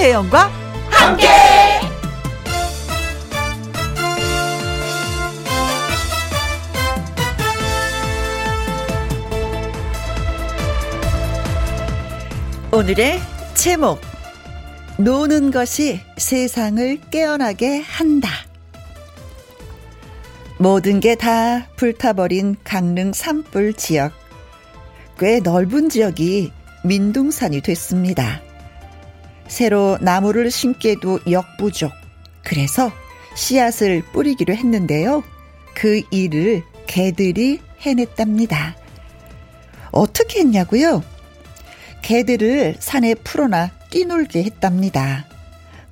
김혜영과 함께. 오늘의 제목 노는 것이 세상을 깨어나게 한다. 모든 게 다 불타버린 강릉 산불 지역. 꽤 넓은 지역이 민둥산이 됐습니다. 새로 나무를 심기에도 역부족. 그래서 씨앗을 뿌리기로 했는데요. 그 일을 개들이 해냈답니다. 어떻게 했냐고요? 개들을 산에 풀어놔 뛰놀게 했답니다.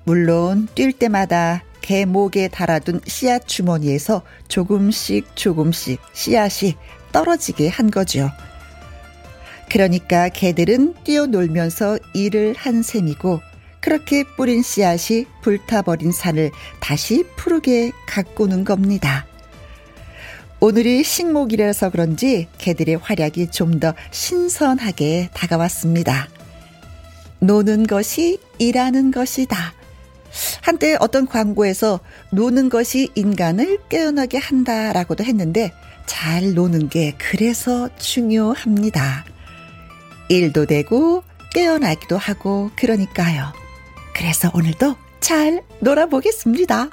물론 뛸 때마다 개 목에 달아둔 씨앗 주머니에서 조금씩 조금씩 씨앗이 떨어지게 한 거죠. 그러니까 개들은 뛰어놀면서 일을 한 셈이고 그렇게 뿌린 씨앗이 불타버린 산을 다시 푸르게 가꾸는 겁니다. 오늘이 식목이라서 그런지 개들의 활약이 좀 더 신선하게 다가왔습니다. 노는 것이 일하는 것이다. 한때 어떤 광고에서 노는 것이 인간을 깨어나게 한다라고도 했는데 잘 노는 게 그래서 중요합니다. 일도 되고 깨어나기도 하고 그러니까요. 그래서 오늘도 잘 놀아보겠습니다.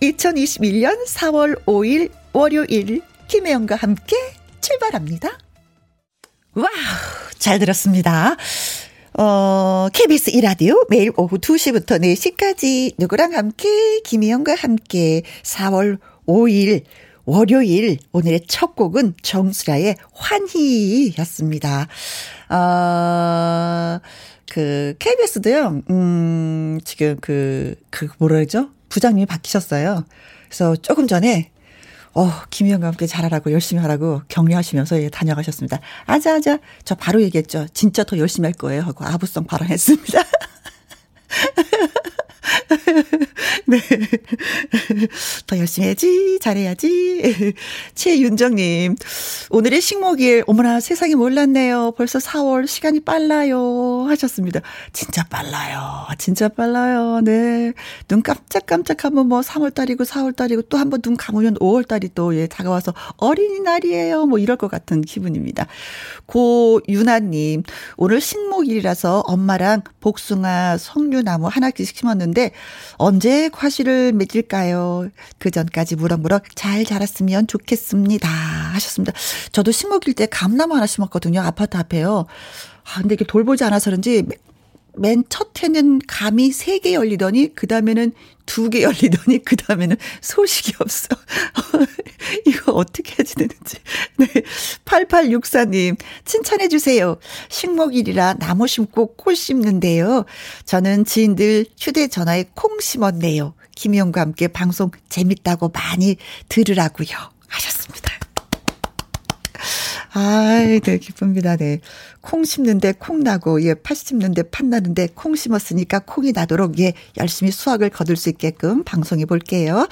2021년 4월 5일 월요일 김혜영과 함께 출발합니다. Wow, 잘 들었습니다. 어, KBS 이라디오 매일 오후 2시부터 4시까지 누구랑 함께 김혜영과 함께 4월 5일 월요일 오늘의 첫 곡은 정수라의 환희였습니다. 아, 그 KBS도요. 음, 지금 그, 그 뭐라 그러죠? 부장님이 바뀌셨어요. 그래서 조금 전에 어, 김희영과 함께 잘하라고 열심히 하라고 격려하시면서 예, 다녀가셨습니다. 아자, 아자. 저 바로 얘기했죠. 진짜 더 열심히 할 거예요. 하고 아부성 발언했습니다. 네. 더 열심히 해야지, 잘해야지. 최윤정님, 오늘의 식목일, 어머나 세상에 몰랐네요. 벌써 4월, 시간이 빨라요. 하셨습니다. 진짜 빨라요. 진짜 빨라요. 네. 눈 깜짝깜짝 하면 뭐 3월달이고 4월달이고 또 한번 눈 감으면 5월달이 또 예, 다가와서 어린이날이에요. 뭐 이럴 것 같은 기분입니다. 고윤아님, 오늘 식목일이라서 엄마랑 복숭아, 석류나무 하나씩 심었는데 언제 과실을 맺을까요? 그 전까지 무럭무럭 잘 자랐으면 좋겠습니다. 하셨습니다. 저도 식목일 때 감나무 하나 심었거든요. 아파트 앞에요. 아, 근데 이게 돌보지 않아서 그런지 맨 첫 해는 감이 세개 열리더니 그 다음에는 두개 열리더니 그 다음에는 소식이 없어. 이거 어떻게 해야 되는지. 네. 8864님, 칭찬해 주세요. 식목일이라 나무 심고 콩 심는데요. 저는 지인들 휴대전화에 콩 심었네요. 김희영과 함께 방송 재밌다고 많이 들으라고요. 하셨습니다. 아이, 네, 기쁩니다. 네. 콩 심는데 콩 나고, 예, 팥 심는데 팥 나는데 콩 심었으니까 콩이 나도록, 예, 열심히 수확을 거둘 수 있게끔 방송해 볼게요.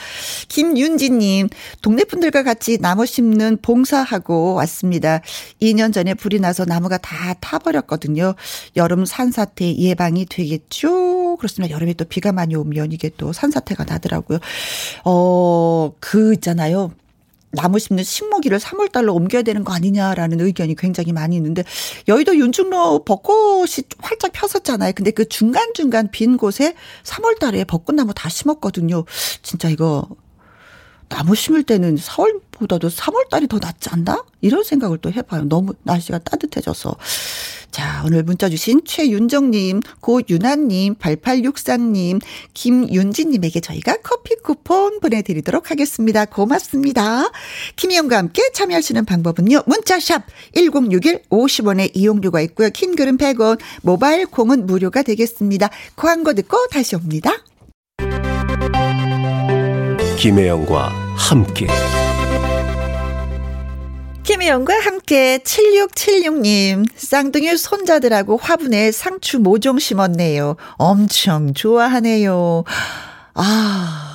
김윤지님, 동네 분들과 같이 나무 심는 봉사하고 왔습니다. 2년 전에 불이 나서 나무가 다 타버렸거든요. 여름 산사태 예방이 되겠죠? 그렇습니다. 여름에 또 비가 많이 오면 이게 또 산사태가 나더라고요. 어, 그 있잖아요. 나무 심는 식목일을 3월 달로 옮겨야 되는 거 아니냐라는 의견이 굉장히 많이 있는데 여의도 윤중로 벚꽃이 활짝 폈었잖아요. 근데 그 중간 중간 빈 곳에 3월 달에 벚꽃나무 다 심었거든요. 진짜 이거 나무 심을 때는 4월 보다도 3월 달이 더 낫지 않나? 이런 생각을 또 해봐요. 너무 날씨가 따뜻해져서. 자, 오늘 문자 주신 최윤정님, 고윤아님, 8864님, 김윤지님에게 저희가 커피 쿠폰 보내드리도록 하겠습니다. 고맙습니다. 김희영과 함께 참여하시는 방법은요. 문자샵 1061 50원의 이용료가 있고요. 킹 글은 100원, 모바일 콩은 무료가 되겠습니다. 광고 듣고 다시 옵니다. 김혜영과 함께. 김혜영과 함께 7676님, 쌍둥이 손자들하고 화분에 상추 모종 심었네요. 엄청 좋아하네요. 아,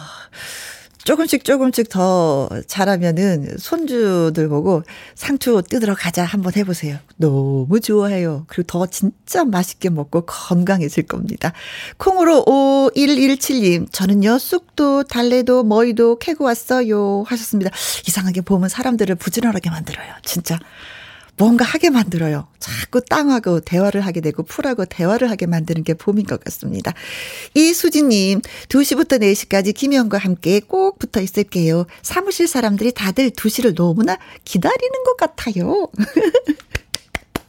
조금씩 조금씩 더 잘하면은 손주들 보고 상추 뜯으러 가자 한번 해보세요. 너무 좋아해요. 그리고 더 진짜 맛있게 먹고 건강해질 겁니다. 콩으로 5117님, 저는요, 쑥도, 달래도, 머위도 캐고 왔어요. 하셨습니다. 이상하게 보면 사람들을 부지런하게 만들어요. 진짜. 뭔가 하게 만들어요. 자꾸 땅하고 대화를 하게 되고 풀하고 대화를 하게 만드는 게 봄인 것 같습니다. 이수진님, 2시부터 4시까지 김혜영과 함께 꼭 붙어 있을게요. 사무실 사람들이 다들 2시를 너무나 기다리는 것 같아요.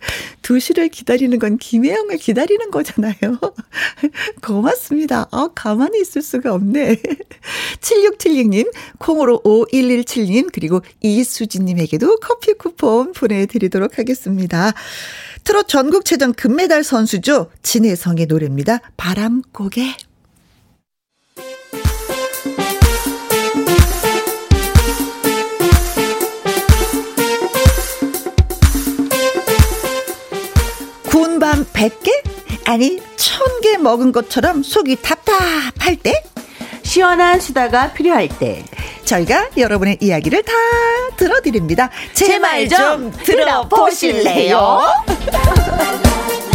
2시를 기다리는 건 김혜영을 기다리는 거잖아요. 고맙습니다. 아, 가만히 있을 수가 없네. 7676님, 콩으로 5117님, 그리고 이수진님에게도 커피 쿠폰 보내드리도록 하겠습니다. 트롯 전국체전 금메달 선수죠. 진혜성의 노래입니다. 바람고개. 군밤 100개? 아니, 1000개 먹은 것처럼 속이 답답할 때? 시원한 수다가 필요할 때 저희가 여러분의 이야기를 다 들어드립니다. 제 말 좀 들어보실래요?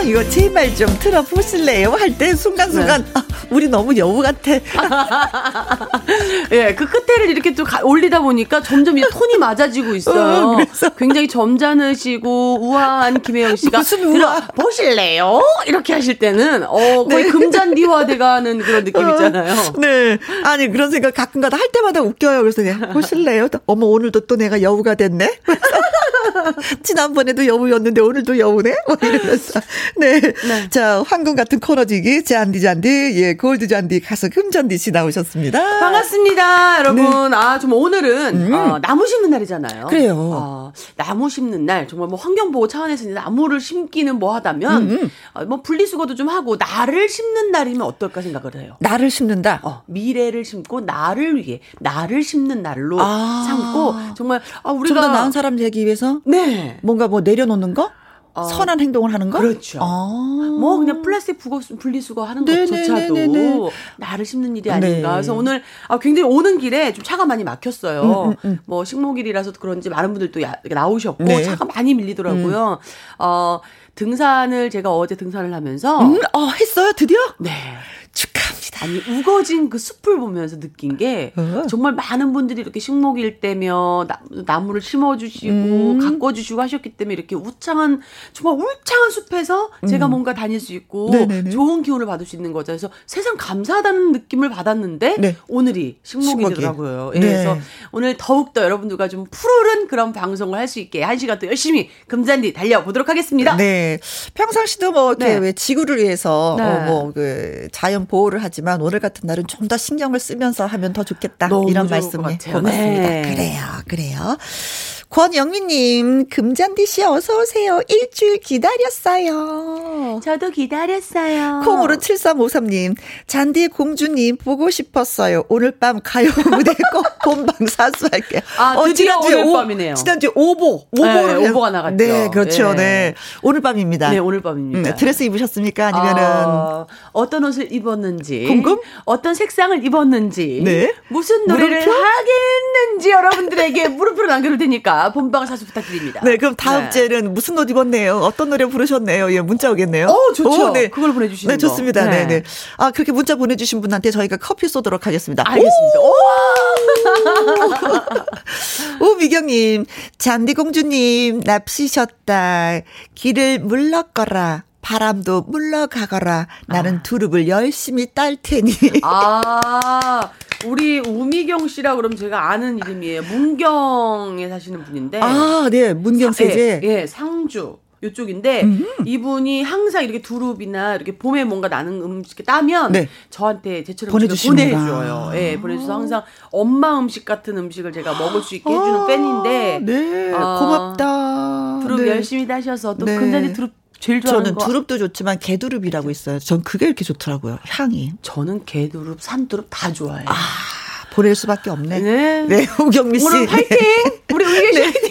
항상 이거 제말좀 들어보실래요? 할 때 순간순간 네. 아, 우리 너무 여우 같아. 예, 그 끝에를 이렇게 또 가, 올리다 보니까 점점 이 톤이 맞아지고 있어요. 어, 굉장히 점잖으시고 우아한 김혜영 씨가 무슨 우아? 보실래요? 이렇게 하실 때는 어 거의 네. 금잔디화 돼가는 그런 느낌 어. 네, 아니 그런 생각 가끔가다 할 때마다 웃겨요. 그래서 그냥 보실래요? 어머 오늘도 또 내가 여우가 됐네. 지난번에도 여우였는데 오늘도 여우네? 뭐 이러면서. 네. 네. 자, 황금 같은 코너지기, 잔디 잔디, 예, 골드 잔디, 가서 금잔디 씨 나오셨습니다. 반갑습니다, 여러분. 네. 아, 좀 오늘은, 음. 어, 나무 심는 날이잖아요. 그래요. 어, 나무 심는 날, 정말 뭐 환경 보호 차원에서 나무를 심기는 뭐 하다면, 음, 음. 어, 뭐 분리수거도 좀 하고, 나를 심는 날이면 어떨까 생각을 해요. 나를 심는다? 어, 미래를 심고, 나를 위해, 나를 심는 날로 아. 삼고, 정말, 아, 우리가. 좀 더 나은 사람 되기 위해서? 네. 뭔가 뭐 내려놓는 거? 어. 선한 행동을 하는 거? 그렇죠. 아. 뭐 그냥 플라스틱 부거, 분리수거 하는 것조차도 네네네네. 나를 심는 일이 아닌가. 네. 그래서 오늘 아, 굉장히 오는 길에 좀 차가 많이 막혔어요. 음, 음, 음. 뭐 식목일이라서 그런지 많은 분들 또 야, 나오셨고 네. 차가 많이 밀리더라고요. 음. 어 등산을 제가 어제 등산을 하면서 음, 어 했어요 드디어? 네. 축하합니다. 아니 우거진 그 숲을 보면서 느낀 게 어. 정말 많은 분들이 이렇게 식목일 때며 나, 무를 심어주시고 음. 가꿔주시고 하셨기 때문에 이렇게 우창한 정말 울창한 숲에서 음. 제가 뭔가 다닐 수 있고 네네네. 좋은 기운을 받을 수 있는 거죠. 그래서 세상 감사하다는 느낌을 받았는데 네. 오늘이 식목일이더라고요. 네. 그래서 오늘 더욱 더 여러분들과 좀 푸르른 그런 방송을 할 수 있게 한 시간 또 열심히 금잔디 달려보도록 하겠습니다. 네, 평상시도 뭐 이렇게 네. 왜 지구를 위해서 네. 어, 뭐그 자연 보호를 하지만 오늘 같은 날은 좀 더 신경을 쓰면서 하면 더 좋겠다. 이런 말씀을 고맙습니다. 네. 그래요, 그래요. 권영미님, 금잔디 씨 어서 오세요. 일주일 기다렸어요. 저도 기다렸어요. 콩으로 7353님, 잔디의 공주님 보고 싶었어요. 오늘 밤 가요 무대 꼭 본방 사수할게요. 아, 어, 드디어 오늘 오, 밤이네요. 지난주에 오보, 오보를. 네, 오보가 나갔죠. 네, 그렇죠. 네. 네. 오늘 밤입니다. 네, 오늘 밤입니다. 음, 드레스 입으셨습니까? 아니면은. 어, 어떤 옷을 입었는지. 궁금? 어떤 색상을 입었는지. 네. 무슨 노래를 물음표? 하겠는지 여러분들에게 물음표를 남겨둘 테니까. 본방 사수 부탁드립니다. 네, 그럼 다음 네. 주에는 무슨 옷 입었네요? 어떤 노래 부르셨네요? 예, 문자 오겠네요. 어, 좋죠. 오, 네. 그걸 보내 주시면 네, 좋습니다. 네. 네, 네. 아, 그렇게 문자 보내 주신 분한테 저희가 커피 쏘도록 하겠습니다. 알겠습니다. 오! 오, 미경 님, 잔디 공주님, 납시셨다. 길을 물러거라. 바람도 물러가거라. 나는 아. 두릅을 열심히 딸 테니. 아, 우리 우미경 씨라 그러면 제가 아는 이름이에요. 문경에 사시는 분인데. 아, 네. 문경 세제. 예, 예, 상주. 요쪽인데 음. 이분이 항상 이렇게 두릅이나 이렇게 봄에 뭔가 나는 음식 따면 네. 저한테 제철 음식을 보내줘요. 예, 보내줘서 항상 엄마 음식 같은 음식을 제가 먹을 수 있게 해주는 아, 팬인데. 네, 어, 고맙다. 두릅 네. 열심히 따셔서 또 네. 금잔디 두릅 제일 좋아하는 저는 거. 두릅도 좋지만 개두릅이라고 있어요. 전 그게 이렇게 좋더라고요. 향이. 저는 개두릅, 산두릅 다 좋아해요. 아. 보낼 수밖에 없네. 네. 네, 우경미 씨. 오늘 화이팅! 우리 우경미 씨 네. 화이팅!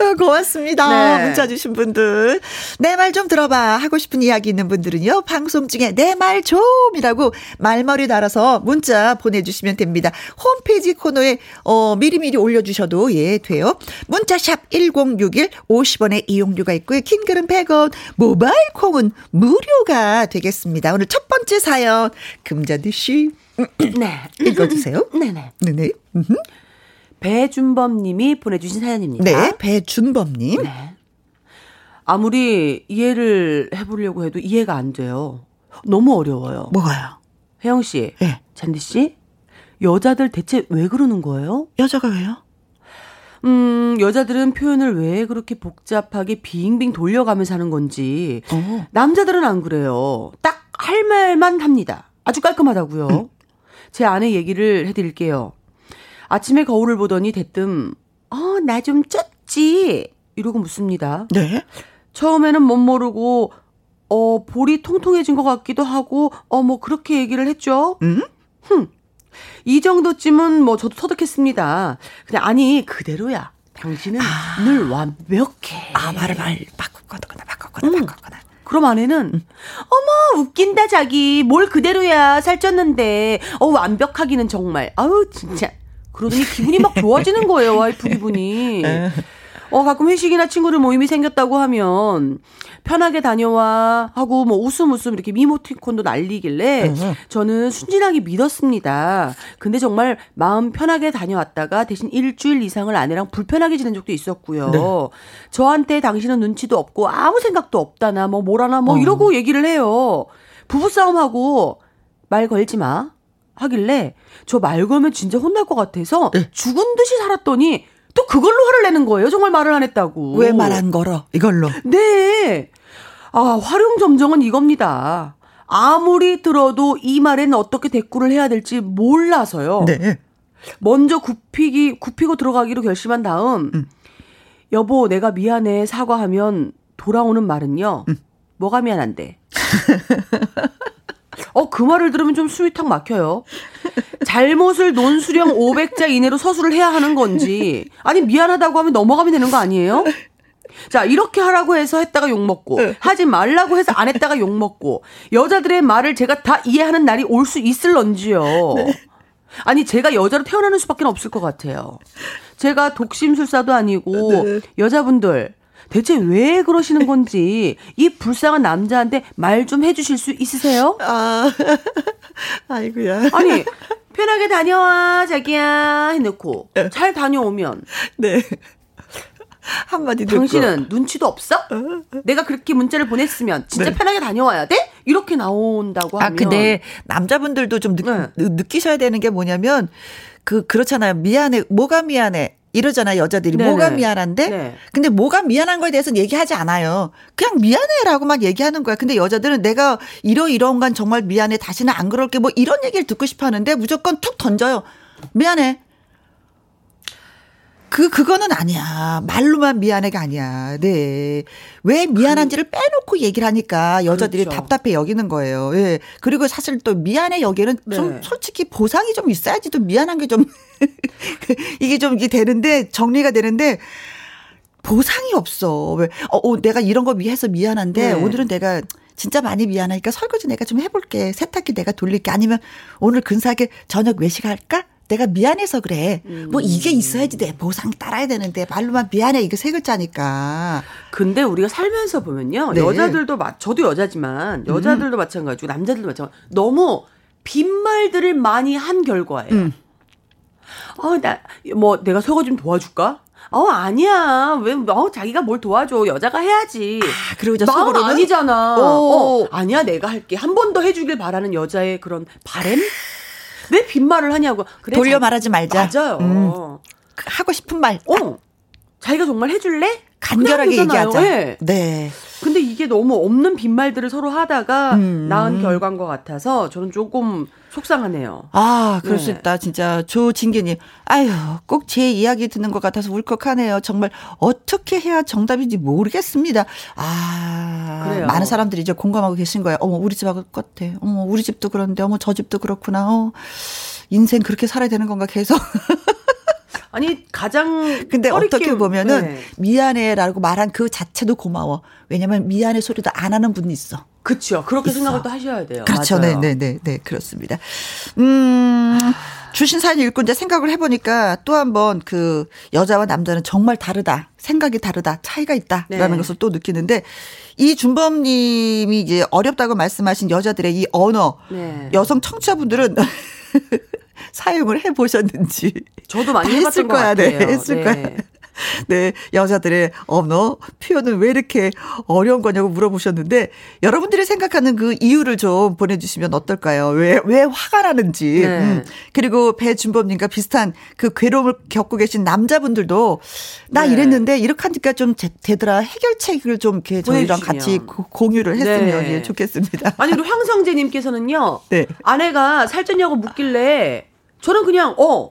어, 고맙습니다. 네. 문자 주신 분들. 내 말 좀 들어봐. 하고 싶은 이야기 있는 분들은요. 방송 중에 내 말 좀이라고 말머리 달아서 문자 보내주시면 됩니다. 홈페이지 코너에 어, 미리미리 올려주셔도 예 돼요. 문자샵 1061 50원의 이용료가 있고요. 킹글은 100원, 모바일 콩은 무료가 되겠습니다. 오늘 첫 번째 사연 금자디 씨. 네. 읽어주세요. 네네. 네네. 배준범 님이 보내주신 사연입니다. 네, 배준범 님. 네. 아무리 이해를 해보려고 해도 이해가 안 돼요. 너무 어려워요. 뭐가요? 혜영 씨. 네. 잔디 씨. 여자들 대체 왜 그러는 거예요? 여자가 왜요? 음, 여자들은 표현을 왜 그렇게 복잡하게 빙빙 돌려가면서 하는 건지. 어. 남자들은 안 그래요. 딱 할 말만 합니다. 아주 깔끔하다고요. 음. 제 아내 얘기를 해드릴게요. 아침에 거울을 보더니 대뜸, 어, 나 좀 쪘지? 이러고 묻습니다. 네. 처음에는 못 모르고, 어, 볼이 통통해진 것 같기도 하고, 어, 뭐, 그렇게 얘기를 했죠. 음? 흠. 이 정도쯤은 뭐, 저도 터득했습니다. 그냥, 아니, 그대로야. 당신은 아. 늘 완벽해. 아, 말을 말 바꿨거나, 바꿨거나, 음. 바꿨거나. 그럼 아내는 음. 어머 웃긴다 자기 뭘 그대로야 살쪘는데 어 완벽하기는 정말 아우 진짜 그러더니 기분이 막 좋아지는 거예요, 와이프 기분이. 네. 어, 가끔 회식이나 친구들 모임이 생겼다고 하면 편하게 다녀와 하고 뭐 웃음 웃음 이렇게 미모티콘도 날리길래 저는 순진하게 믿었습니다. 근데 정말 마음 편하게 다녀왔다가 대신 일주일 이상을 아내랑 불편하게 지낸 적도 있었고요. 네. 저한테 당신은 눈치도 없고 아무 생각도 없다나 뭐 뭐라나 뭐 어. 이러고 얘기를 해요. 부부싸움하고 말 걸지 마. 하길래 저 말 걸면 진짜 혼날 것 같아서 네. 죽은 듯이 살았더니 또 그걸로 화를 내는 거예요. 정말 말을 안 했다고. 왜 말 안 걸어? 이걸로. 네. 아, 활용 점정은 이겁니다. 아무리 들어도 이 말에는 어떻게 대꾸를 해야 될지 몰라서요. 네. 먼저 굽히기, 굽히고 들어가기로 결심한 다음, 음. 여보, 내가 미안해, 사과하면 돌아오는 말은요, 음. 뭐가 미안한데? 어, 그 말을 들으면 좀 숨이 탁 막혀요. 잘못을 논수령 500자 이내로 서술을 해야 하는 건지, 아니, 미안하다고 하면 넘어가면 되는 거 아니에요? 자, 이렇게 하라고 해서 했다가 욕먹고, 하지 말라고 해서 안 했다가 욕먹고, 여자들의 말을 제가 다 이해하는 날이 올 수 있을런지요. 네. 아니, 제가 여자로 태어나는 수밖에 없을 것 같아요. 제가 독심술사도 아니고, 네. 여자분들, 대체 왜 그러시는 건지 이 불쌍한 남자한테 말 좀 해주실 수 있으세요? 아, 아이고야. 아니 편하게 다녀와 자기야 해놓고 네. 잘 다녀오면 네. 한마디 듣고. 당신은 눈치도 없어? 내가 그렇게 문자를 보냈으면 진짜 네. 편하게 다녀와야 돼? 이렇게 나온다고 아, 하면. 아, 근데 남자분들도 좀 느, 네. 느끼셔야 되는 게 뭐냐면 그 그렇잖아요. 미안해. 뭐가 미안해? 이러잖아 여자들이. 네네. 뭐가 미안한데? 네. 근데 뭐가 미안한 거에 대해서는 얘기하지 않아요. 그냥 미안해라고만 얘기하는 거야. 근데 여자들은 내가 이러 이런 건 정말 미안해. 다시는 안 그럴게. 뭐 이런 얘기를 듣고 싶어 하는데 무조건 툭 던져요. 미안해 그, 그거는 아니야. 말로만 미안해가 아니야. 네. 왜 미안한지를 빼놓고 얘기를 하니까 여자들이 그렇죠. 답답해 여기는 거예요. 예. 그리고 사실 또 미안해 여기는 네. 좀 솔직히 보상이 좀 있어야지 또 미안한 게 좀, 이게 좀 이게 되는데, 정리가 되는데, 보상이 없어. 왜, 어, 어 내가 이런 거 위해서 미안한데, 네. 오늘은 내가 진짜 많이 미안하니까 설거지 내가 좀 해볼게. 세탁기 내가 돌릴게. 아니면 오늘 근사하게 저녁 외식할까? 내가 미안해서 그래. 음. 뭐 이게 있어야지 내 보상 따라야 되는데 말로만 미안해 이거 세 글자니까. 근데 우리가 살면서 보면요. 네. 여자들도 마, 저도 여자지만 음. 여자들도 음. 마찬가지고 남자들도 마찬가지고 너무 빈말들을 많이 한 결과예요. 음. 어, 나, 뭐, 내가 설거지 좀 도와줄까? 어, 아니야. 왜, 어, 자기가 뭘 도와줘. 여자가 해야지. 아, 그리고 이제 마음 아니잖아. 어, 아니야, 내가 할게. 한 번 더 해주길 바라는 여자의 그런 바램? 왜 빈말을 하냐고. 그래, 돌려 자, 말하지 말자. 맞아요. 음. 하고 싶은 말. 어. 자기가 정말 해줄래? 간결하게 얘기하자. 네. 네. 근데 이게 너무 없는 빈말들을 서로 하다가 음. 나은 결과인 것 같아서 저는 조금 속상하네요. 아, 그럴 네. 수 있다. 진짜 조진기님. 아유, 꼭 제 이야기 듣는 것 같아서 울컥하네요. 정말 어떻게 해야 정답인지 모르겠습니다. 아, 그래요. 많은 사람들이 이제 공감하고 계신 거예요. 어머, 우리 집하고 똑같아. 어머, 우리 집도 그런데, 어머, 저 집도 그렇구나. 어. 인생 그렇게 살아야 되는 건가 계속. 아니 가장 근데 어떻게 보면은 네. 미안해라고 말한 그 자체도 고마워. 왜냐면 미안해 소리도 안 하는 분이 있어. 그렇죠. 그렇게 있어. 생각을 또 하셔야 돼요. 그렇죠. 네, 네, 네, 네, 그렇습니다. 음, 주신 사연 읽고 이제 생각을 해보니까 또 한번 그 여자와 남자는 정말 다르다. 생각이 다르다. 차이가 있다라는 네. 것을 또 느끼는데 이 준범님이 이제 어렵다고 말씀하신 여자들의 이 언어 네. 여성 청취자분들은 사용을 해 보셨는지 저도 많이 해봤을 거야, 네, 했을 네. 거야. 네, 여자들의 언어 표현은 왜 이렇게 어려운 거냐고 물어보셨는데 여러분들이 생각하는 그 이유를 좀 보내주시면 어떨까요? 왜 왜 화가 나는지. 네. 음. 그리고 배준범님과 비슷한 그 괴로움을 겪고 계신 남자분들도 나 네. 이랬는데 이렇게 하니까 좀 되더라 해결책을 좀 이렇게 저희랑 같이 공유를 했으면 네. 예, 좋겠습니다. 아니 그리고 황성재님께서는요. 네. 아내가 살쪘냐고 묻길래 저는 그냥 어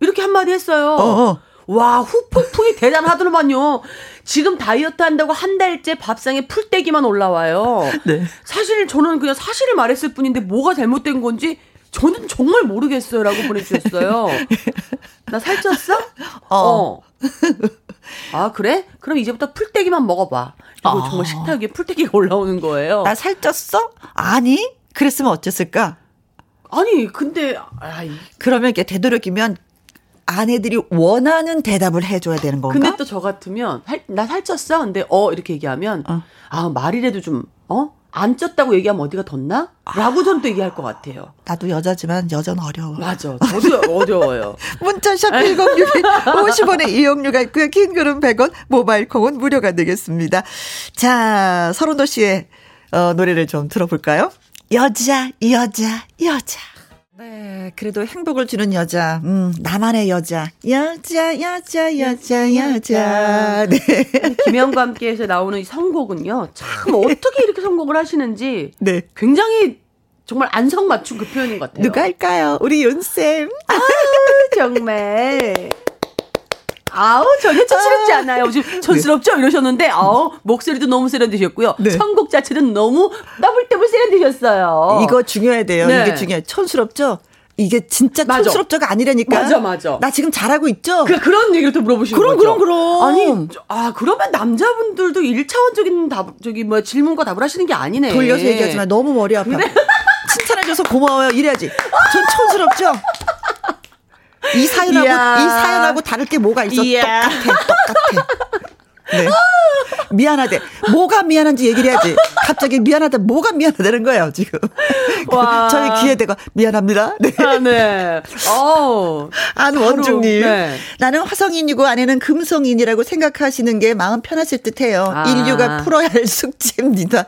이렇게 한마디 했어요. 어, 어. 와, 후폭풍이 대단하더만요. 지금 다이어트 한다고 한 달째 밥상에 풀떼기만 올라와요. 네. 사실 저는 그냥 사실을 말했을 뿐인데 뭐가 잘못된 건지 저는 정말 모르겠어요라고 보내주셨어요. 나 살쪘어? 어. 어. 아 그래? 그럼 이제부터 풀떼기만 먹어봐. 이거 아. 정말 식탁 위에 풀떼기가 올라오는 거예요. 나 살쪘어? 아니. 그랬으면 어쨌을까? 아니 근데 아이. 그러면 이렇게 되도록이면 아내들이 원하는 대답을 해줘야 되는 건가? 근데 또 저 같으면 나 살쪘어? 근데 어 이렇게 얘기하면 어. 아 말이라도 좀 어? 안 쪘다고 얘기하면 어디가 덧나? 라고 전 또 얘기할 것 같아요. 나도 여자지만 여자는 어려워. 맞아. 저도 어려워요. 문자샵 1061 50원의 이용료가 있고요. 긴 글은 100원, 모바일 콩은 무료가 되겠습니다. 자, 서른도 씨의 어, 노래를 좀 들어볼까요? 여자, 여자, 여자. 네, 그래도 행복을 주는 여자, 음, 나만의 여자, 여자, 여자, 여자, 여자. 네. 김영과 함께해서 나오는 이 선곡은요, 참 어떻게 이렇게 선곡을 하시는지, 네. 굉장히 정말 안성맞춤 그 표현인 것 같아요. 누가 할까요? 우리 윤쌤. 아, 정말. 아우 전혀 촌스럽지 아. 않아요. 지금 촌스럽죠? 네. 이러셨는데 아우 목소리도 너무 세련되셨고요. 네. 선곡 자체는 너무 더블 더블 세련되셨어요. 이거 중요해야 돼요. 네. 이게 중요해. 촌스럽죠? 이게 진짜 맞아. 촌스럽죠가 아니라니까. 맞아, 맞아. 나 지금 잘하고 있죠? 그, 그런 얘기를 또 물어보시는 그럼, 거죠. 그럼, 그럼. 아니, 아, 그러면 남자분들도 1차원적인 답, 저기, 뭐, 질문과 답을 하시는 게 아니네. 돌려서 얘기하지만 너무 머리 아파. 그래? 칭찬해줘서 고마워요. 이래야지. 전 촌스럽죠? 이 사연하고 이야. 이 사연하고 다를 게 뭐가 있어? 이야. 똑같아, 똑같아. 네. 미안하대. 뭐가 미안한지 얘기를 해야지. 갑자기 미안하다. 뭐가 미안하다는 거예요, 지금. 와. 저희 귀에 대고 미안합니다. 네. 아, 네. 어. 안원중님. 네. 나는 화성인이고 아내는 금성인이라고 생각하시는 게 마음 편하실 듯 해요. 아. 인류가 풀어야 할 숙제입니다.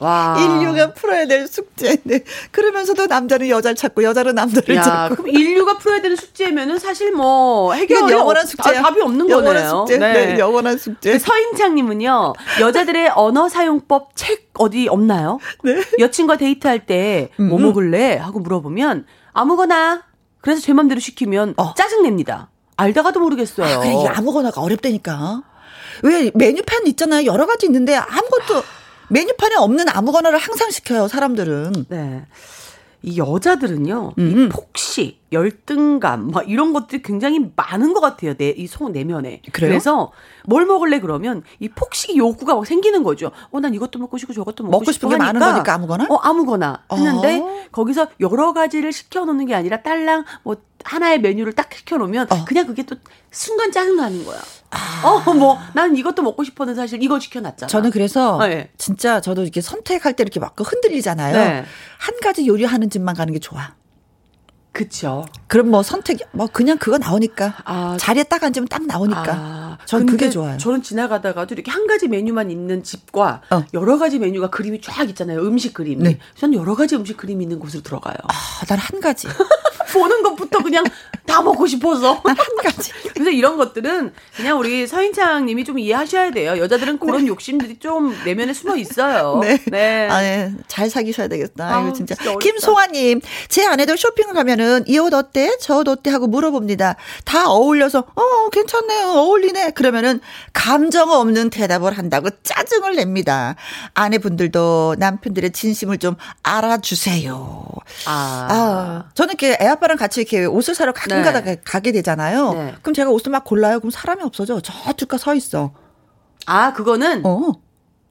와. 인류가 풀어야 될 숙제. 네. 그러면서도 남자는 여자를 찾고 여자는 남자를 야, 찾고. 그럼 인류가 풀어야 되는 숙제면은 사실 뭐 해결이 영원한 숙제. 아, 답이 없는 영원한 거네요. 숙제. 네. 네. 영원한 숙제. 그 서인창님은요. 여자들의 언어 사용법 책 어디 없나요? 네. 여친과 데이트할 때 뭐 먹을래 하고 물어보면 아무거나. 그래서 제 맘대로 시키면 어. 짜증냅니다. 알다가도 모르겠어요. 아, 그래 이게 아무거나가 어렵다니까. 왜 메뉴판 있잖아요. 여러 가지 있는데 아무것도 메뉴판에 없는 아무거나를 항상 시켜요, 사람들은. 네. 이 여자들은요, 음. 이 폭식, 열등감, 막 이런 것들이 굉장히 많은 것 같아요. 내, 이 속 내면에. 그래요? 그래서 뭘 먹을래 그러면 이 폭식 욕구가 막 생기는 거죠. 어, 난 이것도 먹고 싶고 저것도 먹고, 먹고 싶은 게 많은 거니까 아무거나? 어, 아무거나. 했는데 어. 거기서 여러 가지를 시켜놓는 게 아니라 딸랑 뭐 하나의 메뉴를 딱 시켜놓으면 어. 그냥 그게 또 순간 짜증나는 거야. 아. 어, 뭐, 나는 이것도 먹고 싶었는데 사실 이거 시켜놨잖아. 저는 그래서 네. 진짜 저도 이렇게 선택할 때 이렇게 막 흔들리잖아요. 네. 한 가지 요리하는 집만 가는 게 좋아. 그쵸. 그럼 뭐 선택, 뭐 그냥 그거 나오니까. 아, 자리에 딱 앉으면 딱 나오니까. 아, 전 그게 좋아요. 저는 지나가다가도 이렇게 한 가지 메뉴만 있는 집과 어. 여러 가지 메뉴가 그림이 쫙 있잖아요. 음식 그림이. 네. 저는 여러 가지 음식 그림이 있는 곳으로 들어가요. 아, 난 한 가지. 보는 것부터 그냥 다 먹고 싶어서. 한 가지. 그래서 이런 것들은 그냥 우리 서인창 님이 좀 이해하셔야 돼요. 여자들은 그런 네. 욕심들이 좀 내면에 숨어 있어요. 네. 네. 아, 네. 잘 사귀셔야 되겠다. 아, 이거 진짜. 진짜 김송아 님, 제 아내도 쇼핑을 가면은 이 옷 어때? 저 옷 어때? 하고 물어봅니다. 다 어울려서, 어, 괜찮네요. 어울리네. 그러면은 감정 없는 대답을 한다고 짜증을 냅니다. 아내분들도 남편들의 진심을 좀 알아주세요. 아. 아 저는 이렇게 애 아빠랑 같이 이렇게 옷을 사러 가끔 네. 가다 가게 되잖아요. 네. 그럼 제가 옷을 막 골라요. 그럼 사람이 없어져. 저쪽 가 서 있어. 아, 그거는 어.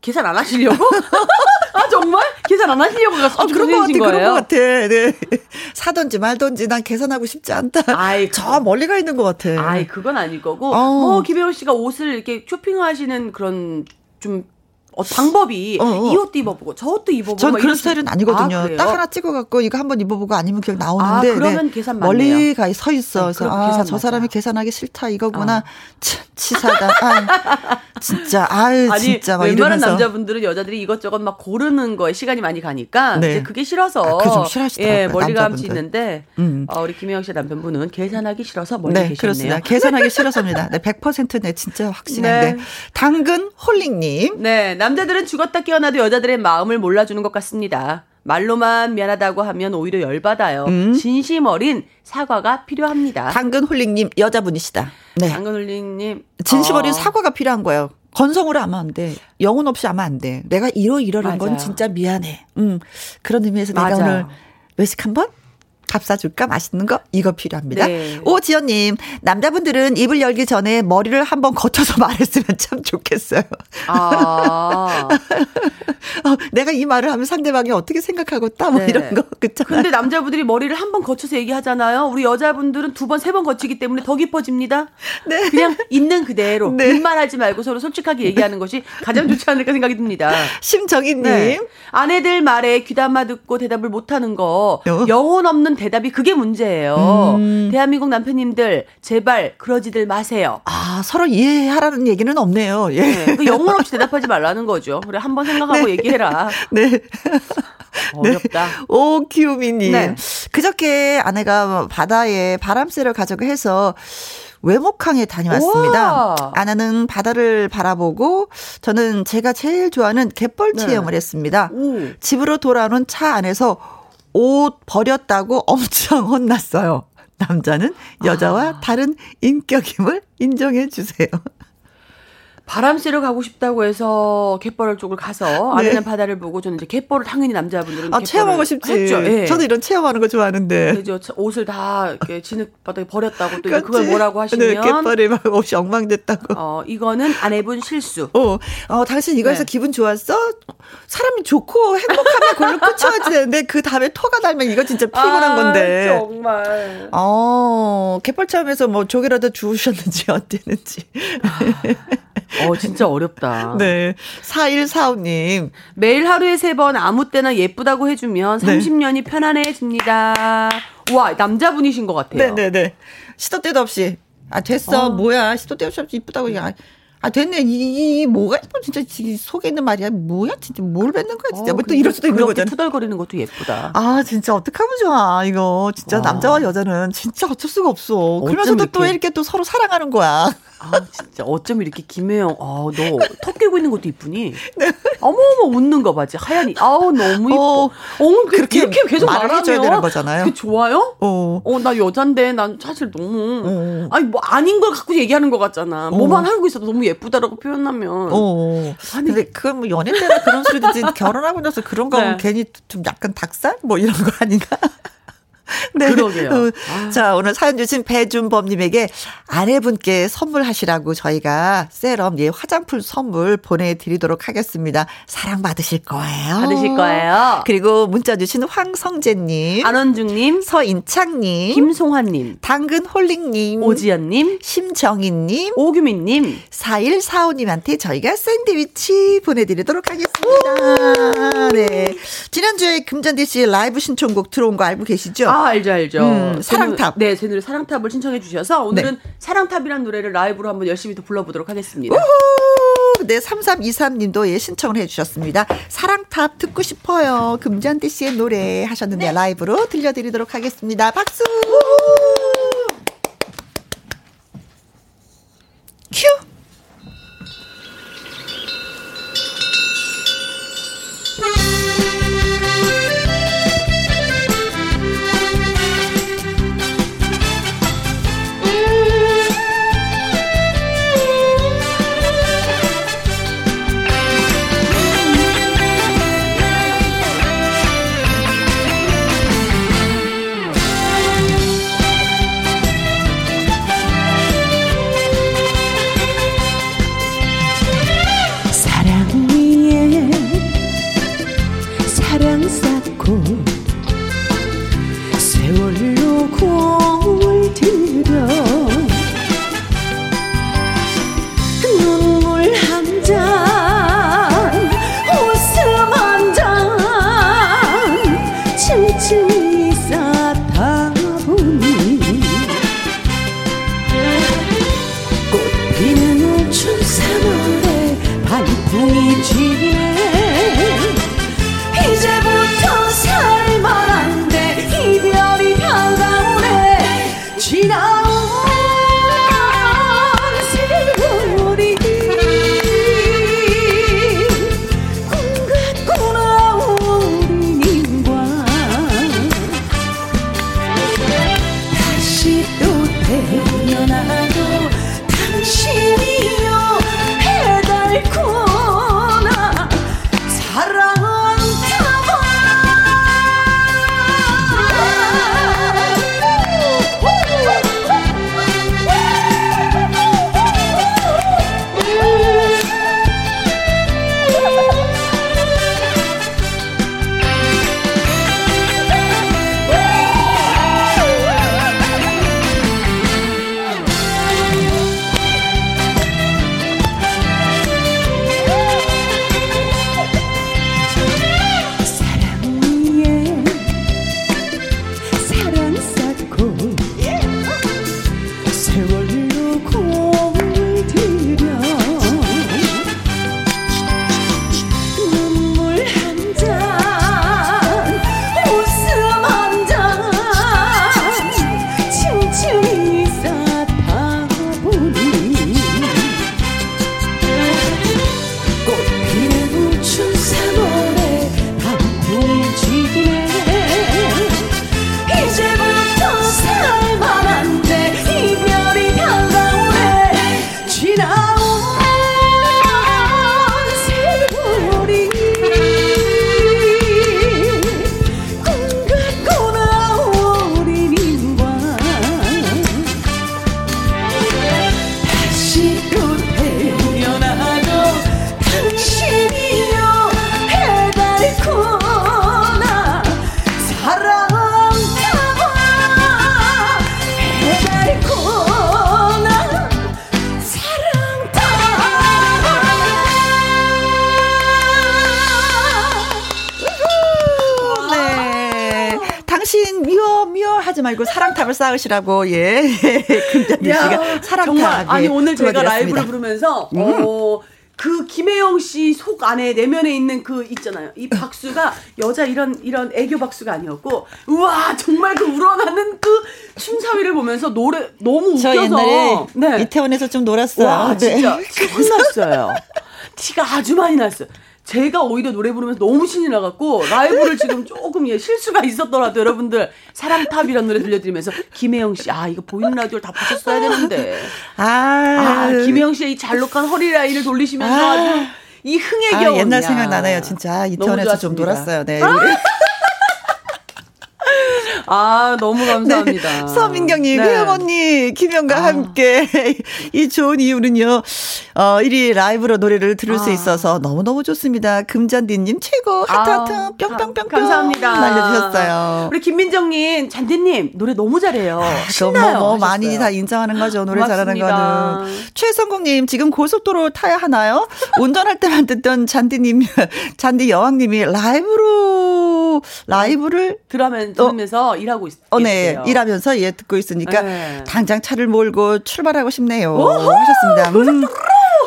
계산 안 하시려고? 아 정말 계산 안 하시려고 가서 아, 그런 것 같아, 거예요? 그런 것 같아. 네. 사든지 말든지 난 계산하고 싶지 않다. 아이, 저 멀리 가 있는 것 같아. 아이 그건 아닐 거고. 어. 뭐 김혜원 씨가 옷을 이렇게 쇼핑하시는 그런 좀 어, 방법이 어, 어. 이 옷도 입어보고 저 옷도 입어보고 전 그런 스타일은 아니거든요. 아, 딱 하나 찍어갖고 이거 한번 입어보고 아니면 그냥 나오는데 아, 그러면 네. 계산 맞네요. 멀리 가 서 있어. 네, 그래서 아, 저 사람이 계산하기 싫다 이거구나. 아. 참 치사다. 아, 진짜 아유 아니, 진짜 막 웬만한 이러면서. 남자분들은 여자들이 이것저것 막 고르는 거에 시간이 많이 가니까 네. 이제 그게 싫어서 아, 그좀 싫어하시더라고요. 예, 멀리 감지 있는데 음. 어, 우리 김혜영 씨 남편분은 계산하기 싫어서 멀리 네, 계시네요. 그렇습니다. 계산하기 싫어서입니다. 네, 100%네 진짜 확신인데. 네. 당근 홀링님. 네, 남자들은 죽었다 깨어나도 여자들의 마음을 몰라주는 것 같습니다. 말로만 미안하다고 하면 오히려 열받아요. 음. 진심 어린 사과가 필요합니다. 당근홀링님 여자분이시다. 네. 당근홀링님 진심 어린 어. 사과가 필요한 거예요. 건성으로 하면 안 돼. 영혼 없이 하면 안 돼. 내가 이러 이러는 건 진짜 미안해. 음. 그런 의미에서 맞아요. 내가 오늘 외식 한 번 밥 사줄까? 맛있는 거? 이거 필요합니다. 네. 오지연님, 남자분들은 입을 열기 전에 머리를 한번 거쳐서 말했으면 참 좋겠어요. 아. 어, 내가 이 말을 하면 상대방이 어떻게 생각하고 따뭐 네. 이런 거. 그쵸? 근데 남자분들이 머리를 한 번 거쳐서 얘기하잖아요. 우리 여자분들은 두 번, 세 번 거치기 때문에 더 깊어집니다. 네. 그냥 있는 그대로. 네. 빈말 하지 말고 서로 솔직하게 얘기하는 것이 가장 좋지 않을까 생각이 듭니다. 심정희님. 네. 아내들 말에 귀담아 듣고 대답을 못하는 거. 어. 영혼 없는 대답이 그게 문제예요. 음. 대한민국 남편님들 제발 그러지들 마세요. 아 서로 이해하라는 얘기는 없네요. 예. 네, 그 영혼 없이 대답하지 말라는 거죠. 그래 한번 생각하고 네. 얘기해라. 네. 어렵다. 네. 오키우미님. 네. 그저께 아내가 바다에 바람 쐬러 가자고 해서 외목항에 다녀왔습니다. 우와. 아내는 바다를 바라보고 저는 제가 제일 좋아하는 갯벌 네. 체험을 했습니다. 오. 집으로 돌아오는 차 안에서 옷 버렸다고 엄청 혼났어요. 남자는 여자와 아. 다른 인격임을 인정해 주세요. 바람 쐬러 가고 싶다고 해서 갯벌 쪽을 가서 네. 아내는 바다를 보고 저는 이제 갯벌을 당연히 남자분들은 아, 체험하고 싶지. 했죠. 네. 저도 이런 체험하는 거 좋아하는데. 그죠. 옷을 다 이렇게 진흙바닥에 버렸다고 또 그걸 뭐라고 하시면 네, 갯벌에 막 옷이 엉망됐다고. 어, 이거는 아내분 실수. 어, 어 당신 이거 해서 네. 기분 좋았어? 사람이 좋고 행복하면 그걸로 끝이어야 되는데 그 다음에 토가 달면 이거 진짜 피곤한 아, 건데. 정말. 어, 갯벌 체험에서 뭐 조개라도 주우셨는지 어땠는지. 아. 어, 진짜 어렵다. 네. 4145님. 매일 하루에 세 번 아무 때나 예쁘다고 해주면 30년이 네. 편안해집니다. 와, 남자분이신 것 같아요. 네네네. 네, 네. 시도 때도 없이. 아, 됐어. 어. 뭐야. 시도 때도 없이 이쁘다고. 아 됐네. 이, 이 뭐가 뭐 진짜 속에 있는 말이야? 뭐야? 진짜 뭘 뱉는 거야 진짜? 어, 뭐또 이럴 수도 있는 거잖아. 투덜거리는 것도 예쁘다. 아 진짜 어떡하면 좋아 이거. 진짜 와. 남자와 여자는 진짜 어쩔 수가 없어. 그러면서도 이렇게. 또 이렇게 또 서로 사랑하는 거야. 아 진짜. 어쩜 이렇게 김혜영 아너턱 깨고 있는 것도 이쁘니? 네. 어머어머 웃는 거 봐지 하얀이. 아우 너무 이뻐. 어, 어 그렇게 이렇게 계속 말하면 되는 거잖아요. 그게 좋아요? 어어나 여잔데. 난 사실 너무. 어. 아니 뭐 아닌 걸 갖고 얘기하는 것 같잖아. 어. 뭐만 하고 있어도 너무 예 쁘다라고 표현하면. 어 아니. 근데 그건 뭐 연애 때나 그런 소리든지 결혼하고 나서 그런 거 네. 괜히 좀 약간 닭살? 뭐 이런 거 아닌가 네. 그러게요. 어, 아. 자, 오늘 사연 주신 배준범님에게 아내분께 선물하시라고 저희가 세럼, 예, 화장품 선물 보내드리도록 하겠습니다. 사랑받으실 거예요. 받으실 거예요. 그리고 문자 주신 황성재님, 안원중님, 서인창님, 김송환님, 당근홀링님, 오지연님, 심정희님, 오규민님, 4145님한테 저희가 샌드위치 보내드리도록 하겠습니다. 네. 지난주에 금잔디 씨의 라이브 신청곡 들어온 거 알고 계시죠? 아, 알죠, 알죠. 음, 사랑탑. 네, 제 노래 사랑탑을 신청해 주셔서 오늘은 네. 사랑탑이란 노래를 라이브로 한번 열심히 또 불러보도록 하겠습니다. 우후! 네, 3323님도 예, 신청을 해주셨습니다. 사랑탑 듣고 싶어요. 금잔디 씨의 노래 하셨는데 네. 라이브로 들려드리도록 하겠습니다. 박수! 우후! 큐! 사랑탑을 쌓으시라고 예 금잔디 야, 씨가 사랑탑 정말 아니 예, 오늘 제가. 라이브를 부르면서 어. 그 김혜영 씨 속 안에 내면에 있는 그 있잖아요. 이 박수가 여자 이런 이런 애교 박수가 아니었고 우와 정말 그 우러나는 그 춤사위를 보면서 노래 너무 저 웃겨서 옛날에 네. 이태원에서 좀 놀았어요. 와 네. 진짜 혼났어요. 티가 아주 많이 났어요. 제가 오히려 노래 부르면서 너무 신이 나갖고 라이브를 지금 조금 예, 실수가 있었더라도 여러분들 사랑탑이라는 노래 들려드리면서 김혜영 씨 아 이거 보이는 라디오를 다 보셨어야 되는데 아, 아 김혜영 씨의 이 잘록한 허리 라인을 돌리시면서 아. 아. 주이 흥의 아, 겨울 옛날 생각 나네요. 진짜 이태원에서 좀. 놀았어요. 네. 아 너무 감사합니다. 네. 서민경님, 네. 혜영 언니, 김영과 아. 함께 이 좋은 이유는요. 어, 1위 라이브로 노래를 들을 수 아. 있어서 너무너무 좋습니다. 금잔디님 최고 하트 아, 하트 뿅뿅뿅뿅 가- 감사합니다. 날려주셨어요. 우리 김민정님, 잔디님 노래 너무 잘해요. 그럼 신나요. 뭐, 뭐. 많이 다 인정하는 거죠. 노래 잘하는 고맙습니다. 거는. 최성국님 지금 고속도로 타야 하나요? 운전할 때만 듣던 잔디님, 잔디 여왕님이 라이브로 라이브를 들으면, 들 일하고 있, 어, 네. 있어요. 일하면서 예, 듣고 있으니까 네. 당장 차를 몰고 출발하고 싶네요. 하셨습니다. 음.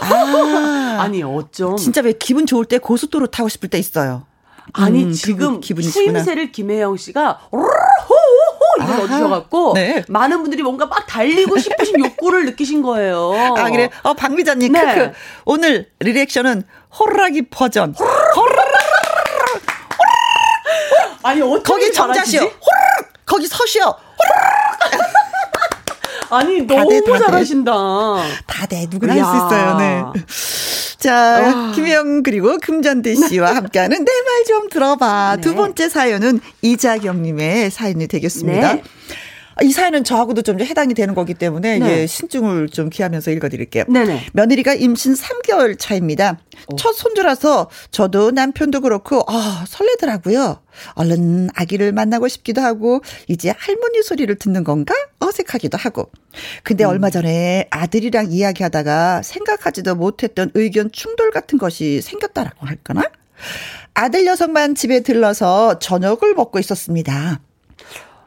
아, 아니 어쩜 진짜 왜 기분 좋을 때 고속도로 타고 싶을 때 있어요. 아니 음, 지금. 추임새를 김혜영 씨가 이걸 아하. 넣어주셔갖고 네. 많은 분들이 뭔가 막 달리고 싶으신 욕구를 느끼신 거예요. 아, 그래. 어, 박미자님, 네. 크크. 오늘 리액션은 호루라기 버전. 호루라기 아니 어떻게 거기? 정자시오. 거기 서시오. 아니 다 너무 돼, 다 돼. 잘하신다. 다 돼. 누구나 할 수. 있어요. 네. 자, 김혜영 그리고 금잔대 씨와 함께하는 내 말 좀 들어봐. 네. 두 번째 사연은 이자경님의 사연이 되겠습니다. 네. 아, 이 사연은 저하고도 좀 해당이 되는 거기 때문에 네. 예, 신중을 좀 기하면서 읽어드릴게요. 네네. 며느리가 임신 3개월 차입니다. 첫 손주라서 저도 남편도 그렇고 아 설레더라고요. 얼른 아기를 만나고 싶기도 하고 이제 할머니 소리를 듣는 건가 어색하기도 하고. 근데 얼마 전에 아들이랑 이야기하다가 생각하지도 못했던 의견 충돌 같은 것이 생겼다라고 할까나? 아들 녀석만 집에 들러서 저녁을 먹고 있었습니다.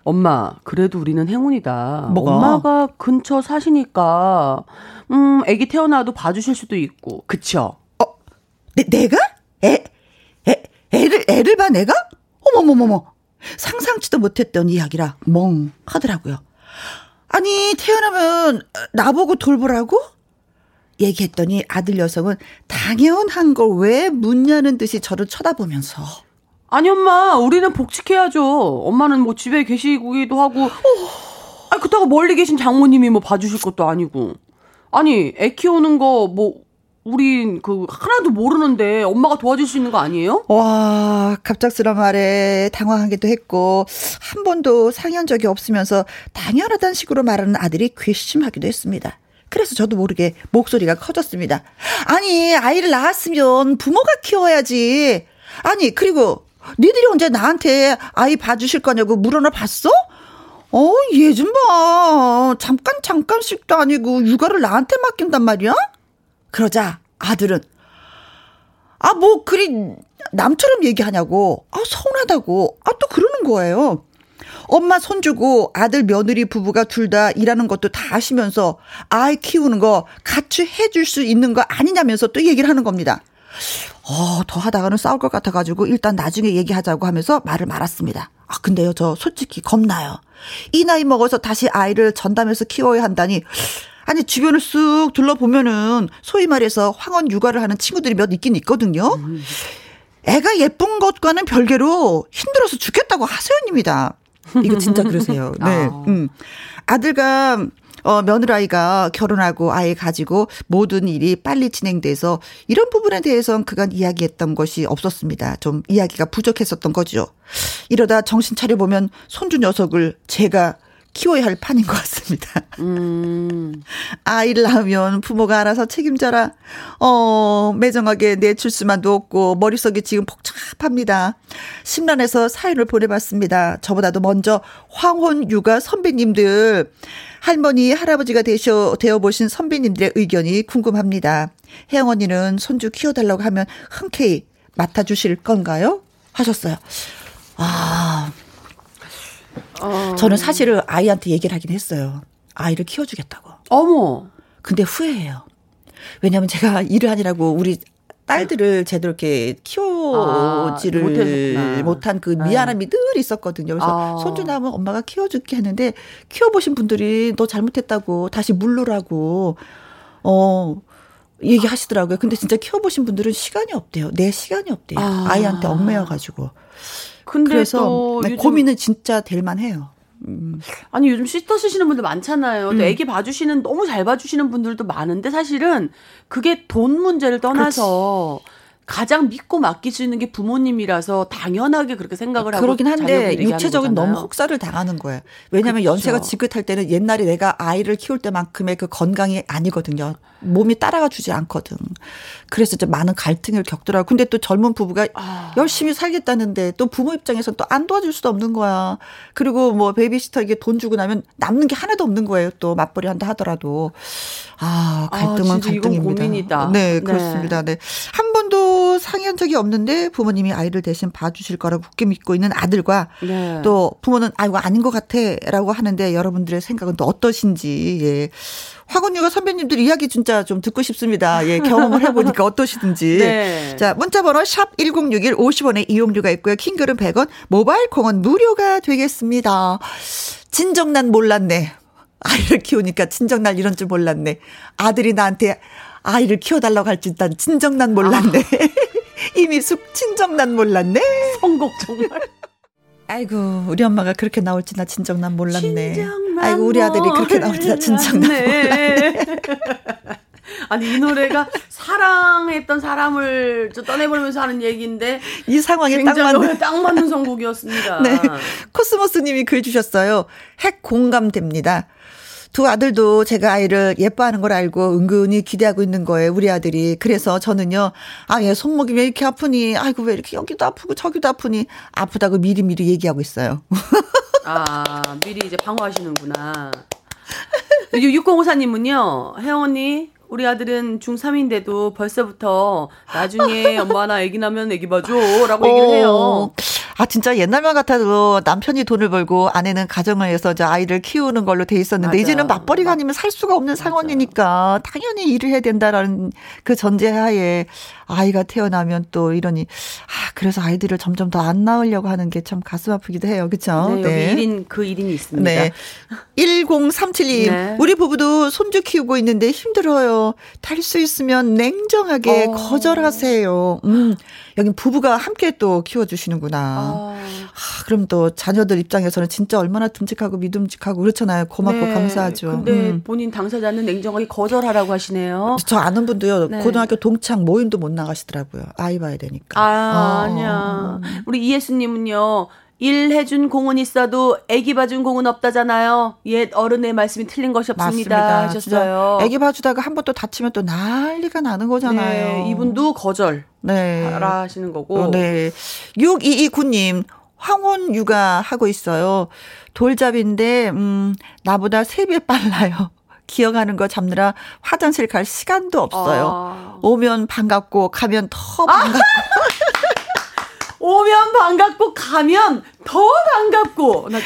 엄마, 그래도 우리는 행운이다. 뭐가? 엄마가 근처 사시니까, 음, 아기 태어나도 봐주실 수도 있고, 그쵸? 내, 내가? 애, 애, 애를, 애를 봐, 내가? 어머머머머. 상상치도 못했던 이야기라 멍 하더라고요. 아니, 태어나면 나보고 돌보라고? 얘기했더니 아들 여성은 당연한 걸 왜 묻냐는 듯이 저를 쳐다보면서 아니 엄마 우리는 복직해야죠 엄마는 뭐 집에 계시기도 하고 어. 아니 그렇다고 멀리 계신 장모님이 뭐 봐주실 것도 아니고 아니 애 키우는 거 뭐 우린 그 하나도 모르는데 엄마가 도와줄 수 있는 거 아니에요? 와 갑작스러운 말에 당황하기도 했고 한 번도 상연 적이 없으면서 당연하다는 식으로 말하는 아들이 괘씸하기도 했습니다. 그래서 저도 모르게 목소리가 커졌습니다. 아니, 아이를 낳았으면 부모가 키워야지. 아니, 그리고 니들이 언제 나한테 아이 봐주실 거냐고 물어나 봤어? 어, 얘 좀 봐. 잠깐, 잠깐씩도 아니고 육아를 나한테 맡긴단 말이야? 그러자 아들은, 아, 뭐, 그리, 남처럼 얘기하냐고. 아, 서운하다고. 아, 또 그러는 거예요. 엄마 손 주고 아들 며느리 부부가 둘 다 일하는 것도 다 하시면서 아이 키우는 거 같이 해줄 수 있는 거 아니냐면서 또 얘기를 하는 겁니다. 어, 더 하다가는 싸울 것 같아가지고 일단 나중에 얘기하자고 하면서 말을 말았습니다. 아, 근데요, 저 솔직히 겁나요. 이 나이 먹어서 다시 아이를 전담해서 키워야 한다니. 아니, 주변을 쑥 둘러보면은 소위 말해서 황혼 육아를 하는 친구들이 몇 있긴 있거든요. 애가 예쁜 것과는 별개로 힘들어서 죽겠다고 하소연입니다. 이거 진짜 그러세요. 네. 아. 음. 아들과 어, 며느라이가 결혼하고 아이 가지고 모든 일이 빨리 진행돼서 이런 부분에 대해서는 그간 이야기했던 것이 없었습니다. 좀 이야기가 부족했었던 거죠. 이러다 정신 차려보면 손주 녀석을 제가 키워야 할 판인 것 같습니다. 음. 아이를 낳으면 부모가 알아서 책임져라. 어, 매정하게 내출 수만도 없고 머릿속이 지금 복잡합니다. 심란해서 사연을 보내봤습니다. 저보다도 먼저 황혼 육아 선배님들 할머니 할아버지가 되셔 되어 보신 선배님들의 의견이 궁금합니다. 혜영 언니는 손주 키워달라고 하면 흔쾌히 맡아주실 건가요? 하셨어요. 아. 어. 저는 사실은 아이한테 얘기를 하긴 했어요. 아이를 키워주겠다고. 어머. 근데 후회해요. 왜냐면 제가 일을 하느라고 우리 딸들을 제대로 이렇게 키워지를 아, 못한 그 네. 미안함이 네. 늘 있었거든요. 그래서 아. 손주 낳으면 엄마가 키워줄게 했는데 키워보신 분들이 너 잘못했다고 다시 물러라고 어 얘기하시더라고요. 근데 진짜 키워보신 분들은 시간이 없대요. 내 시간이 없대요. 아. 아이한테 얽매여가지고. 근데 그래서 네, 고민은 진짜 될 만해요. 음. 아니 요즘 시터 쓰시는 분들 많잖아요. 또 음. 애기 봐주시는 너무 잘 봐주시는 분들도 많은데 사실은 그게 돈 문제를 떠나서 그렇지. 가장 믿고 맡길 수 있는 게 부모님이라서 당연하게 그렇게 생각을 하고 그러긴 한데 육체적인 너무 혹사를 당하는 거예요. 왜냐하면 그렇죠. 연세가 지긋할 때는 옛날에 내가 아이를 키울 때만큼의 그 건강이 아니거든요. 몸이 따라가 주지 않거든. 그래서 좀 많은 갈등을 겪더라고. 근데 또 젊은 부부가 아. 열심히 살겠다는데 또 부모 입장에서 또안 도와줄 수도 없는 거야. 그리고 뭐 베이비시터 이게 돈 주고 나면 남는 게 하나도 없는 거예요. 또 맞벌이 한다 하더라도. 아, 갈등은 아, 갈등입니다. 고민이다. 네, 그렇습니다. 네. 네. 한 번도 상의한 적이 없는데 부모님이 아이를 대신 봐주실 거라고 굳게 믿고 있는 아들과 네. 또 부모는 아이고 아닌 것 같아라고 하는데 여러분들의 생각은 또 어떠신지 예. 화건유가 선배님들 이야기 진짜 좀 듣고 싶습니다. 예, 경험을 해보니까 어떠시든지. 네. 자, 문자번호 샵 1061 50원의 이용료가 있고요. 킹글은 100원, 모바일 콩은 무료가 되겠습니다. 진정 난 몰랐네. 아이를 키우니까 진정 날 이런 줄 몰랐네. 아들이 나한테 아이를 키워달라고 할줄난 진정 난 몰랐네. 아. 이미 숙 친정 난 몰랐네. 선곡 정말. 아이고 우리 엄마가 그렇게 나올지 나 진정 난 몰랐네. 진정 아이고 우리 아들이 그렇게 나올지 나 진정 난 몰랐네. 아니 이 노래가 사랑했던 사람을 떠내보면서 하는 얘기인데 이 상황에 딱 맞는 딱 맞는 선곡이었습니다. 네, 코스모스님이 글 주셨어요. 핵 공감됩니다. 두 아들도 제가 아이를 예뻐하는 걸 알고 은근히 기대하고 있는 거예요. 우리 아들이. 그래서 저는요. 아, 얘 손목이 왜 이렇게 아프니? 아이고, 왜 이렇게 여기도 아프고 저기도 아프니? 아프다고 미리미리 얘기하고 있어요. 아, 미리 이제 방어하시는구나. 6054님은요, 혜영 언니, 우리 아들은 중3인데도 벌써부터 나중에 엄마 나 애기 나면 애기 봐줘 라고 얘기를 해요. 어, 아, 진짜 옛날만 같아도 남편이 돈을 벌고 아내는 가정을 해서 저 아이를 키우는 걸로 돼 있었는데 맞아. 이제는 맞벌이가 아니면 살 수가 없는 맞아. 상황이니까 당연히 일을 해야 된다라는 그 전제하에 아이가 태어나면 또 이러니 아, 그래서 아이들을 점점 더 안 낳으려고 하는 게 참 가슴 아프기도 해요. 그렇죠? 네, 네. 1인 그 1인이 있습니다. 네. 1037님. 네. 우리 부부도 손주 키우고 있는데 힘들어요. 탈 수 있으면 냉정하게 어. 거절하세요. 음. 여긴 부부가 함께 또 키워주시는구나. 아. 아, 그럼 또 자녀들 입장에서는 진짜 얼마나 듬직하고 믿음직하고 그렇잖아요. 고맙고 네. 감사하죠. 근데 음. 본인 당사자는 냉정하게 거절하라고 하시네요. 저 아는 분도요. 네. 고등학교 동창 모임도 못 나가시더라고요. 아이 봐야 되니까. 아, 어. 아니야. 우리 이예수님은요. 일 해준 공은 있어도 애기 봐준 공은 없다잖아요. 옛 어른의 말씀이 틀린 것이 없습니다. 맞습니다. 애기 봐주다가 한 번 또 다치면 또 난리가 나는 거잖아요. 네, 이분도 거절. 네. 하시는 거고. 어, 네. 6229님, 황혼 육아 하고 있어요. 돌잡인데, 음, 나보다 3배 빨라요. 기억하는 거 잡느라 화장실 갈 시간도 없어요. 아. 오면 반갑고, 가면 더 반갑고. 아. 오면 반갑고 가면 더 반갑고. 네.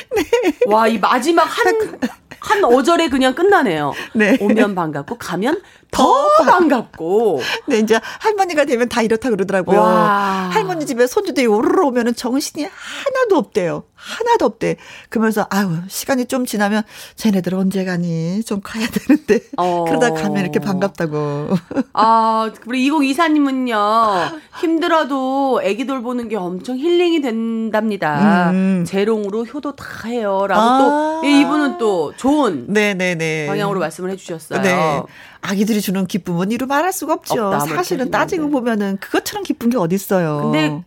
와, 이 마지막 한, 한 어절에 그냥 끝나네요. 네. 오면 반갑고 가면 더 반갑고. 네, 이제 할머니가 되면 다 이렇다 그러더라고요. 와. 할머니 집에 손주들이 오르르 오면은 정신이 하나도 없대요. 하나도 없대. 그러면서 아유 시간이 좀 지나면 쟤네들 언제 가니 좀 가야 되는데 어. 그러다 가면 이렇게 반갑다고. 아 우리 2024님은요 힘들어도 애기 돌보는 게 엄청 힐링이 된답니다. 음. 재롱으로 효도 다 해요 라고 아. 또 이분은 또 좋은 네네네 방향으로 말씀을 해주셨어요. 네. 아기들이 주는 기쁨은 이루 말할 수가 없죠. 없다, 사실은 따지고 보면은 그것처럼 기쁜 게 어딨어요. 근데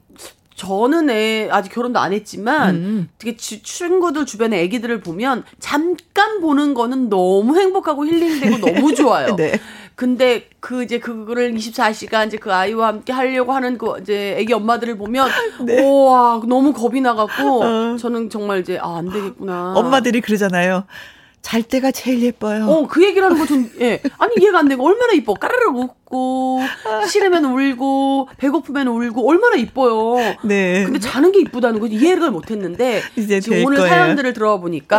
저는 애 아직 결혼도 안 했지만 음. 되게 주, 친구들 주변에 애기들을 보면 잠깐 보는 거는 너무 행복하고 힐링되고 너무 좋아요. 네. 근데 그 이제 그거를 24시간 이제 그 아이와 함께 하려고 하는 그 이제 애기 엄마들을 보면 네. 우와 너무 겁이 나갖고 어. 저는 정말 이제 아 안 되겠구나. 엄마들이 그러잖아요. 잘 때가 제일 예뻐요. 어, 그 얘기를 하는 거 좀, 예. 아니, 이해가 안 되고, 얼마나 이뻐. 까르르 웃고, 싫으면 울고, 배고프면 울고, 얼마나 이뻐요. 네. 근데 자는 게 이쁘다는 거 이해를 못 했는데, 이제 지금 오늘 거예요. 사연들을 들어보니까,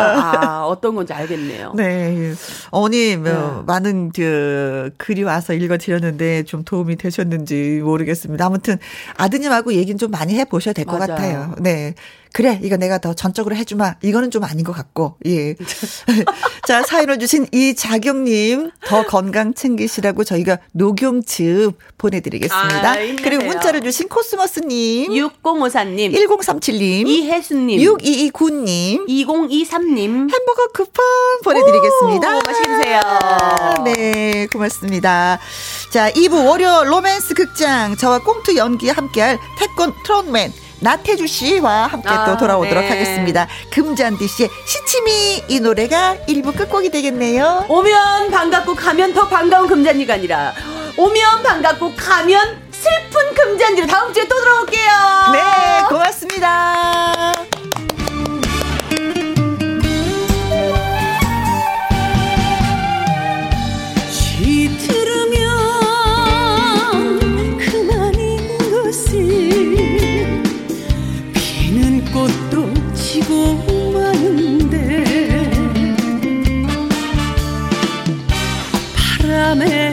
아, 어떤 건지 알겠네요. 네. 어머니, 뭐, 네. 많은 그, 글이 와서 읽어드렸는데, 좀 도움이 되셨는지 모르겠습니다. 아무튼, 아드님하고 얘기는 좀 많이 해보셔야 될 것 같아요. 네. 그래, 이거 내가 더 전적으로 해주마. 이거는 좀 아닌 것 같고, 예. 자, 사연을 주신 이자경님, 더 건강 챙기시라고 저희가 녹용즙 보내드리겠습니다. 아, 그리고 문자를 주신 코스모스님, 6054님, 1037님, 이혜수님, 6229님, 2023님, 햄버거 쿠폰 보내드리겠습니다. 오, 맛있으세요. 네, 고맙습니다. 자, 2부 월요 로맨스 극장, 저와 꽁트 연기 함께할 태권 트롯맨, 나태주 씨와 함께 아, 또 돌아오도록 네. 하겠습니다. 금잔디 씨의 시치미 이 노래가 1부 끝곡이 되겠네요. 오면 반갑고 가면 더 반가운 금잔디가 아니라 오면 반갑고 가면 슬픈 금잔디로 다음 주에 또 들어올게요. 네, 고맙습니다.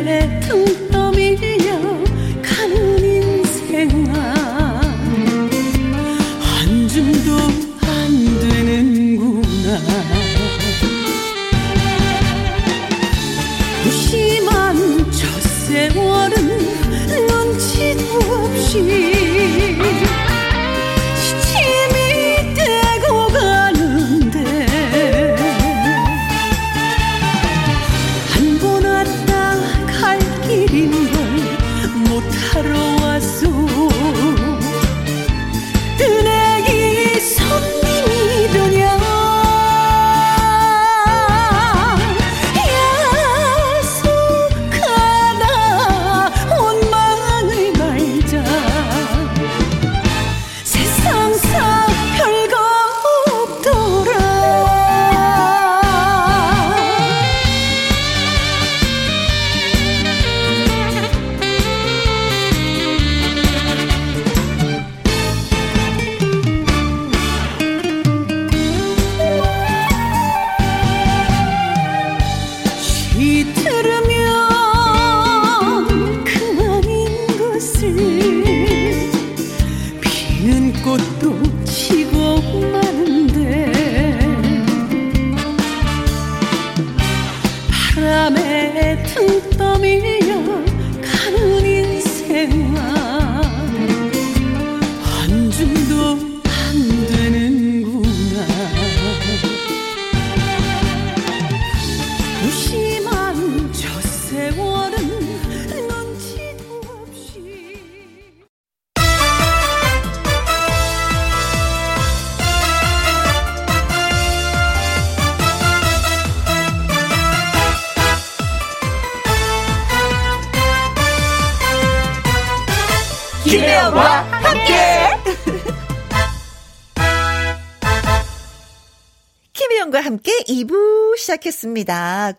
하늘에 등 떠밀려 인생아 한 줌도 안 되는구나. 심한 저 세월은 눈치도 없이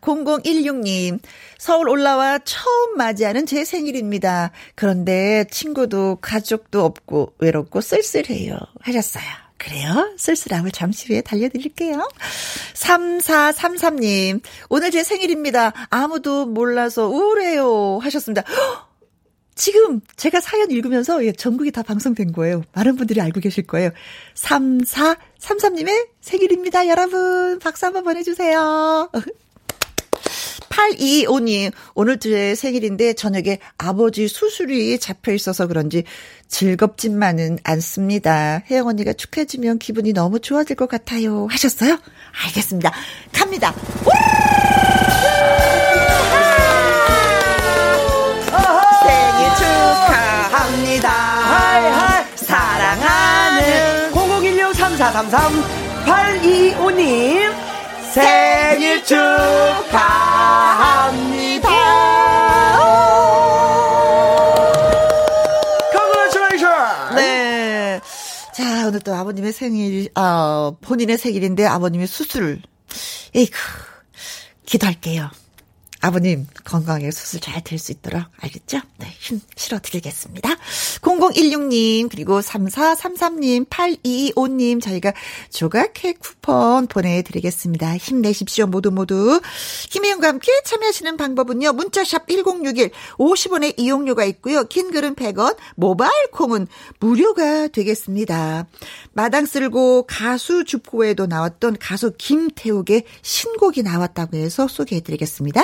0016님, 서울 올라와 처음 맞이하는 제 생일입니다. 그런데 친구도 가족도 없고 외롭고 쓸쓸해요. 하셨어요. 그래요? 쓸쓸함을 잠시 후에 달려드릴게요. 3433님, 오늘 제 생일입니다. 아무도 몰라서 우울해요. 하셨습니다. 지금 제가 사연 읽으면서 예, 전국이 다 방송된 거예요. 많은 분들이 알고 계실 거예요. 3433님의 생일입니다, 여러분. 박수 한번 보내주세요. 825님, 오늘 제 생일인데 저녁에 아버지 수술이 잡혀 있어서 그런지 즐겁지만은 않습니다. 혜영 언니가 축하해주면 기분이 너무 좋아질 것 같아요. 하셨어요? 알겠습니다. 갑니다. 축하합니다. 하이 하이 사랑하는 00163433 825님 생일 축하합니다. Congratulations. 네. 자, 오늘 또 아버님의 생일, 아, 본인의 생일인데 아버님의 수술. 에이크. 기도할게요. 아버님 건강하게 수술 잘 될 수 있도록 알겠죠? 네, 힘 실어 드리겠습니다. 0016님 그리고 3433님 8225님 저희가 조각 케이크 쿠폰 보내드리겠습니다. 힘내십시오 모두 모두. 김혜영과 함께 참여하시는 방법은요. 문자샵 1061 50원의 이용료가 있고요. 긴 글은 100원 모바일 콩은 무료가 되겠습니다. 마당 쓸고 가수 주포에도 나왔던 가수 김태욱의 신곡이 나왔다고 해서 소개해드리겠습니다.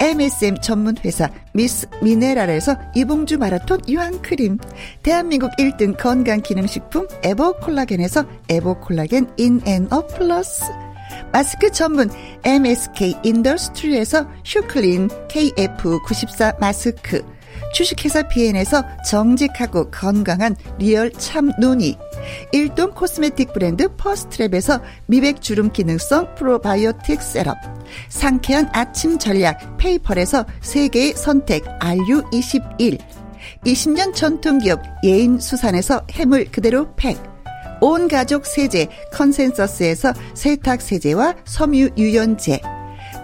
MSM 전문 회사 미스 미네랄에서 이봉주 마라톤 유황크림, 대한민국 1등 건강 기능식품 에버 콜라겐에서 에버 콜라겐 인앤업 플러스, 마스크 전문 MSK 인더스트리에서 슈클린 KF94 마스크, 주식회사 비엔에서 정직하고 건강한 리얼 참눈이, 일동 코스메틱 브랜드 퍼스트랩에서 미백 주름 기능성 프로바이오틱 셋업, 상쾌한 아침 전략 페이펄에서 세계의 선택 RU21, 20년 전통기업 예인 수산에서 해물 그대로 팩, 온 가족 세제 컨센서스에서 세탁 세제와 섬유 유연제,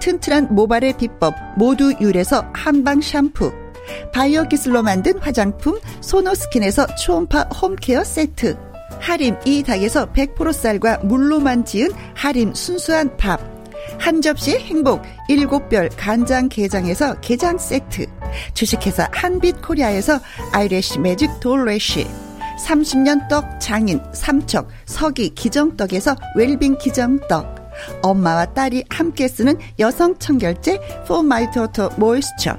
튼튼한 모발의 비법 모두 유래서 한방 샴푸, 바이오 기술로 만든 화장품 소노스킨에서 초음파 홈케어 세트, 하림 이 닭에서 100% 쌀과 물로만 지은 하림 순수한 밥, 한 접시 행복 일곱 별 간장 게장에서 게장 세트, 주식회사 한빛 코리아에서 아이래쉬 매직 돌래쉬, 30년 떡 장인 삼척 서기 기정떡에서 웰빙 기정떡, 엄마와 딸이 함께 쓰는 여성 청결제 포마이도터 모이스처,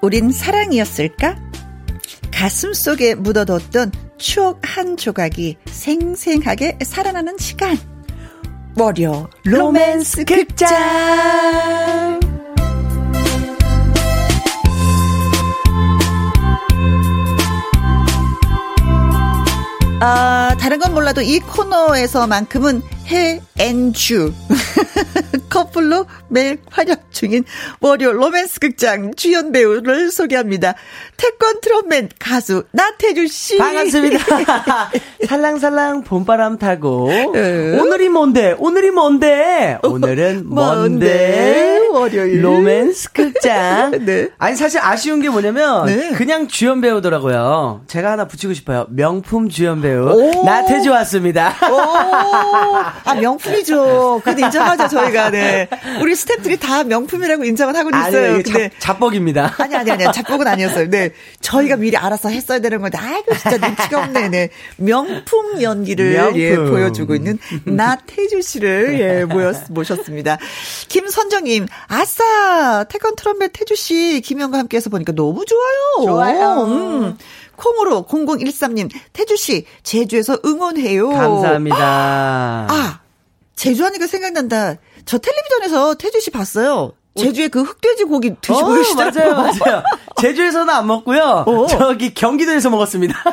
우린 사랑이었을까? 가슴 속에 묻어뒀던 추억 한 조각이 생생하게 살아나는 시간. 월요 로맨스 극장. 아, 다른 건 몰라도 이 코너에서만큼은 해 앤주 커플로 매일 활약 중인 월요 로맨스 극장 주연 배우를 소개합니다. 태권 트롯맨 가수 나태주 씨. 반갑습니다. 살랑살랑 봄바람 타고 네. 오늘이 뭔데? 오늘이 뭔데? 오늘은 뭔데? 월요일 로맨스 극장. 네. 아니 사실 아쉬운 게 뭐냐면 네. 그냥 주연 배우더라고요. 제가 하나 붙이고 싶어요. 명품 주연 배우 나태주 왔습니다. 아 명품이죠. 근데 인정하죠 저희가. 네. 우리 스태프들이 다 명품이라고 인정을 하고 있어요. 아니, 근데 잡 복입니다. 아니 아니 아니 잡복은 아니었어요. 네. 저희가 미리 알아서 했어야 되는 건데 아이고 진짜 눈치가 없네. 네. 명품 연기를 명품. 예, 보여주고 있는 나태주 씨를 예, 모였, 모셨습니다. 김선정님, 아싸 태권 트럼펫 태주 씨 김영과 함께해서 보니까 너무 좋아요. 좋아요. 음. 콩으로 0013님, 태주씨, 제주에서 응원해요. 감사합니다. 아, 제주 하니까 생각난다. 저 텔레비전에서 태주 씨 봤어요. 제주에 그 흑돼지 고기 드시고 어, 계시더라고요. 맞아요, 맞아요. 제주에서는 안 먹고요. 어. 저기 경기도에서 먹었습니다.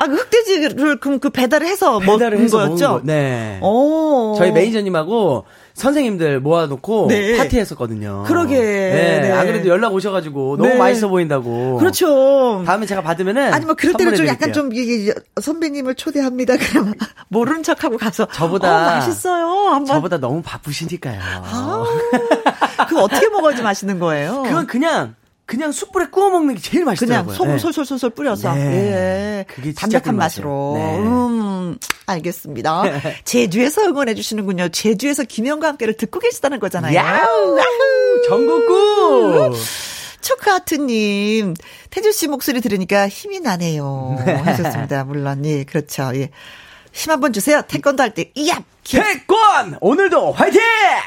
아, 그 흑돼지를 그럼 그 배달을 해서 배달을 먹은 해서 거였죠? 먹은 거. 네. 오. 저희 매니저님하고 선생님들 모아놓고 네. 파티했었거든요. 그러게. 네. 네. 안 그래도 연락 오셔가지고 너무 네. 맛있어 보인다고. 그렇죠. 다음에 제가 받으면은 아니 뭐 그럴 때는 좀 약간 좀 이게 선배님을 초대합니다. 그러면 모르는 척하고 가서 저보다 어, 맛있어요. 한번. 저보다 너무 바쁘시니까요. 아, 그 어떻게 먹어야지 맛있는 거예요? 그건 그냥 그냥 숯불에 구워 먹는 게 제일 맛있더라고요. 그냥 소금 네. 솔솔솔솔 뿌려서. 네. 예. 그게 담백한 맛으로. 네. 음, 알겠습니다. 제주에서 응원해 주시는 군요. 제주에서 김영과 함께를 듣고 계시다는 거잖아요. 야우! 전국구! 초크하트님, 태주 씨 목소리 들으니까 힘이 나네요. 하셨습니다. 물론, 예, 그렇죠. 예. 힘 한번 주세요. 태권도 할 때, 이야! 태권! 오늘도 화이팅!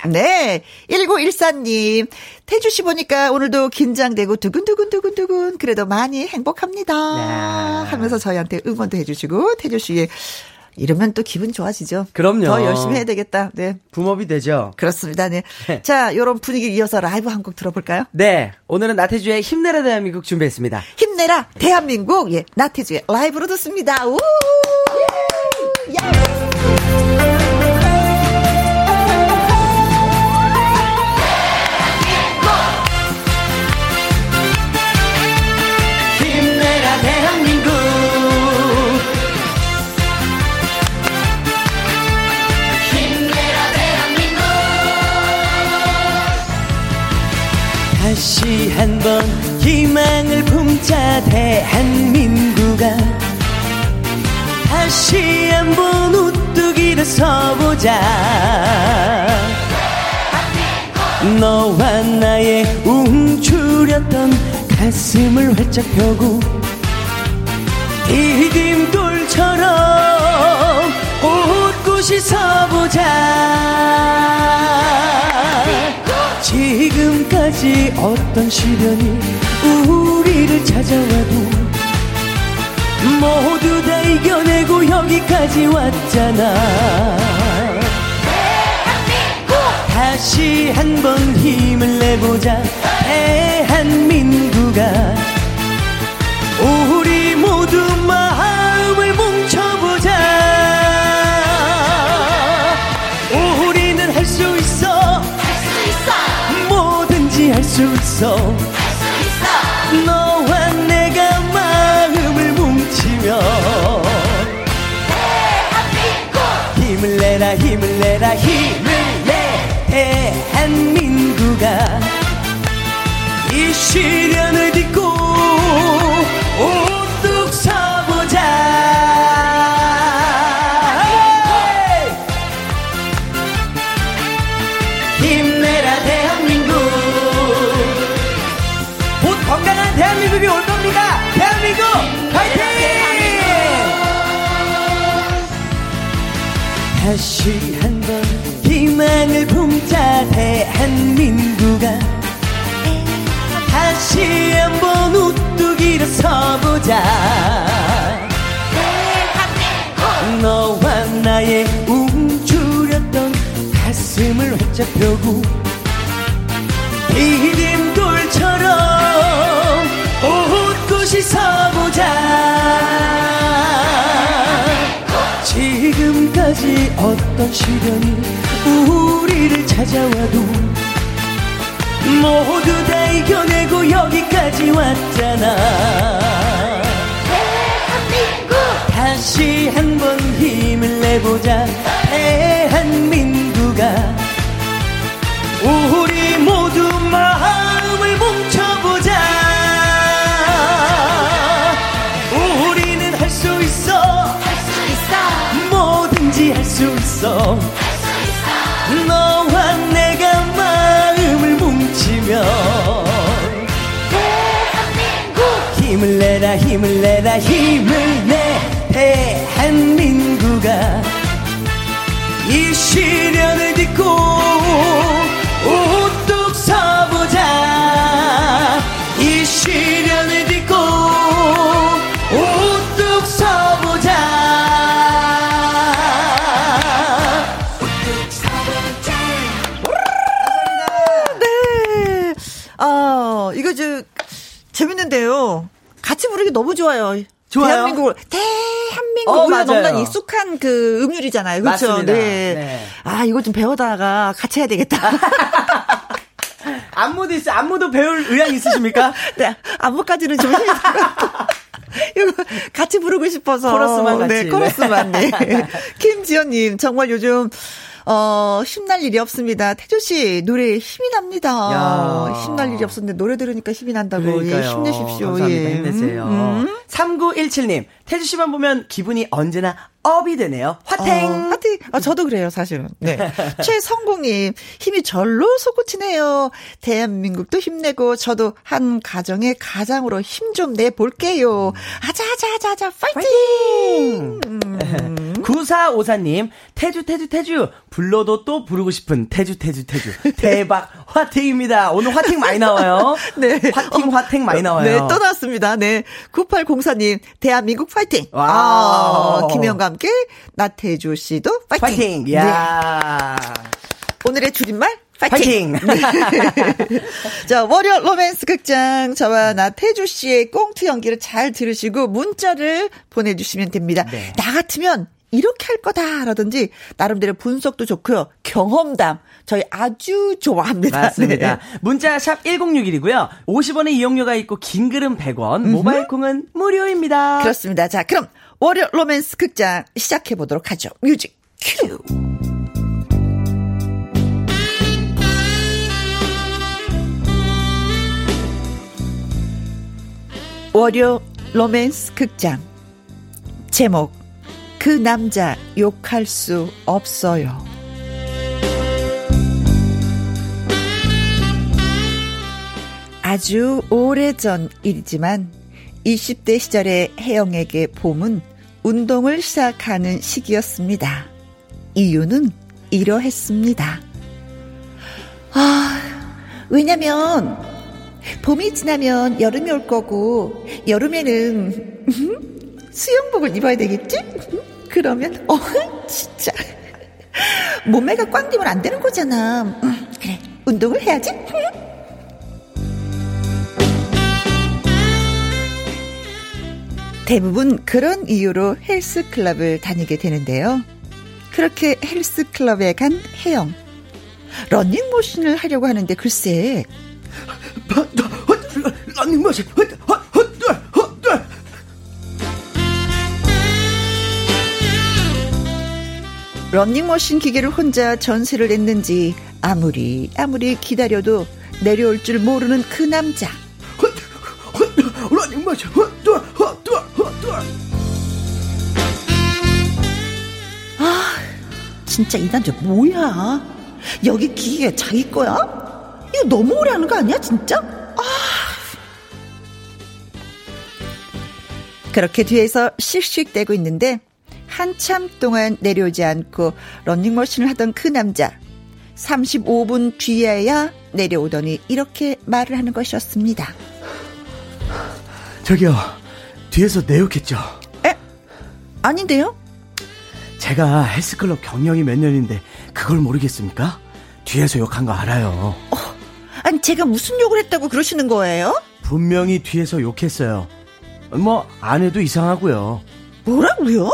네. 1914님. 태주 씨 보니까 오늘도 긴장되고 두근두근두근두근 그래도 많이 행복합니다. 네. 하면서 저희한테 응원도 해주시고, 태주씨 이러면 또 기분 좋아지죠. 그럼요. 더 열심히 해야 되겠다. 네. 붐업이 되죠. 그렇습니다. 네. 네. 자, 요런 분위기 이어서 라이브 한 곡 들어볼까요? 네. 오늘은 나태주의 힘내라 대한민국 준비했습니다. 힘내라 대한민국. 예. 나태주의 라이브로 듣습니다. 우! 예! 다시 한번 희망을 품자 대한민국아 다시 한번 우뚝 일어서 보자. 너와 나의 움츠렸던 가슴을 활짝 펴고 디딤돌처럼 웃고 서보자 지금까지 어떤 시련이 우리를 찾아와도 모두 다 이겨내고 여기까지 왔잖아. 다시 한번 힘을 내보자. 대한민국아 우리 수 있어. 너와 내가 마음을 뭉치며 힘을 내라 힘을 내라 힘을 내. 대한민국아 이 시련을 다시 한 번 희망을 품자 대한민국아 다시 한 번 우뚝 일어서보자. 너와 나의 움츠렸던 가슴을 활짝 펴고 디딤돌처럼 웃고 씻어보자 어떤 시련이 우리를 찾아와도 모두 다 이겨내고 여기까지 왔잖아. 대한민국 다시 한번 힘을 내보자. 대한민국아 우리 모두 마음을 뭉쳐 있어. 너와 내가 마음을 뭉치면 힘을 내라 힘을 내라 힘을 내. 대한민국아 이 시련을 딛고 우뚝 서보자. 이 시련을 재밌는데요. 같이 부르기 너무 좋아요. 좋아요. 대한민국을, 대한민국. 어, 우리가 맞아요. 너무나 익숙한 그 음률이잖아요. 그렇죠? 네. 네. 아, 이거 좀 배우다가 같이 해야 되겠다. 안무도 있어. 안무도 배울 의향 있으십니까? 네, 안무까지는 좀 힘들. 이거 같이 부르고 싶어서. 코러스만 같이. 네, 코러스만. 네. 김지연님, 정말 요즘, 어, 힘날 일이 없습니다. 태조 씨, 노래에 힘이 납니다. 야. 힘날 일이 없었는데 노래 들으니까 힘이 난다고. 예, 힘내십시오. 감사합니다. 예. 힘내세요. 음, 음. 3917님, 태주 씨만 보면 기분이 언제나 업이 되네요. 화탱! 어, 화팅. 아, 저도 그래요, 사실은. 네. 최성공님, 힘이 절로 솟구치네요. 대한민국도 힘내고, 저도 한 가정의 가장으로 힘 좀 내볼게요. 아자 아자 아자, 파이팅! 음. 9454님, 태주, 태주, 태주. 불러도 또 부르고 싶은 태주, 태주, 태주. 대박. 화팅입니다. 오늘 화팅 많이 나와요. 네. 화팅, 화팅 많이 나와요. 네, 떠났습니다. 네. 9804님, 대한민국 파이팅! 와우. 아, 김혜영과 함께, 나태주 씨도 파이팅! 화팅! 네. 야 오늘의 줄임말? 파이팅! 파이팅! 자, 월요 로맨스 극장. 저와 나태주 씨의 꽁트 연기를 잘 들으시고 문자를 보내주시면 됩니다. 네. 나 같으면 이렇게 할 거다라든지 나름대로 분석도 좋고요. 경험담 저희 아주 좋아합니다. 맞습니다. 네. 문자 샵 1061이고요. 50원의 이용료가 있고 긴 글은 100원, 모바일 콩은 무료입니다. 그렇습니다. 자, 그럼 월요 로맨스 극장 시작해 보도록 하죠. music cue. 월요 로맨스 극장 제목 그 남자 욕할 수 없어요. 아주 오래전 일이지만 20대 시절의 혜영에게 봄은 운동을 시작하는 시기였습니다. 이유는 이러했습니다. 아, 왜냐면 봄이 지나면 여름이 올 거고 여름에는 수영복을 입어야 되겠지? 그러면 어 진짜 몸매가 꽝 되면 안 되는 거잖아. 음, 그래 운동을 해야지. 대부분 그런 이유로 헬스클럽을 다니게 되는데요. 그렇게 헬스클럽에 간 혜영. 러닝머신을 하려고 하는데 글쎄 러닝머신. 러닝머신 기계를 혼자 전세를 냈는지 아무리 아무리 기다려도 내려올 줄 모르는 그 남자. 러닝머신. 진짜 이 남자 뭐야? 여기 기계 자기 거야? 이거 너무 오래 하는 거 아니야 진짜? 아. 그렇게 뒤에서 씩씩대고 있는데 한참 동안 내려오지 않고 런닝머신을 하던 그 남자 35분 뒤에야 내려오더니 이렇게 말을 하는 것이었습니다. 저기요, 뒤에서 내욕했죠? 에? 아닌데요? 제가 헬스클럽 경력이 몇 년인데 그걸 모르겠습니까? 뒤에서 욕한 거 알아요. 아니 제가 무슨 욕을 했다고 그러시는 거예요? 분명히 뒤에서 욕했어요. 뭐 안 해도 이상하고요. 뭐라고요?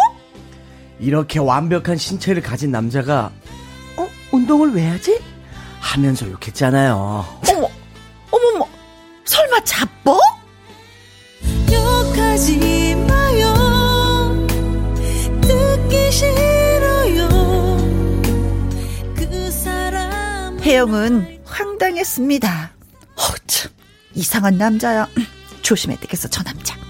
이렇게 완벽한 신체를 가진 남자가 어 운동을 왜 하지? 하면서 욕했잖아요. 어머, 어머머, 설마 자뻑? 욕하지 마요. 듣기 싫어요. 그 사람. 혜영은 황당했습니다. 어, 참, 이상한 남자야. 조심해야 되겠어, 저 남자.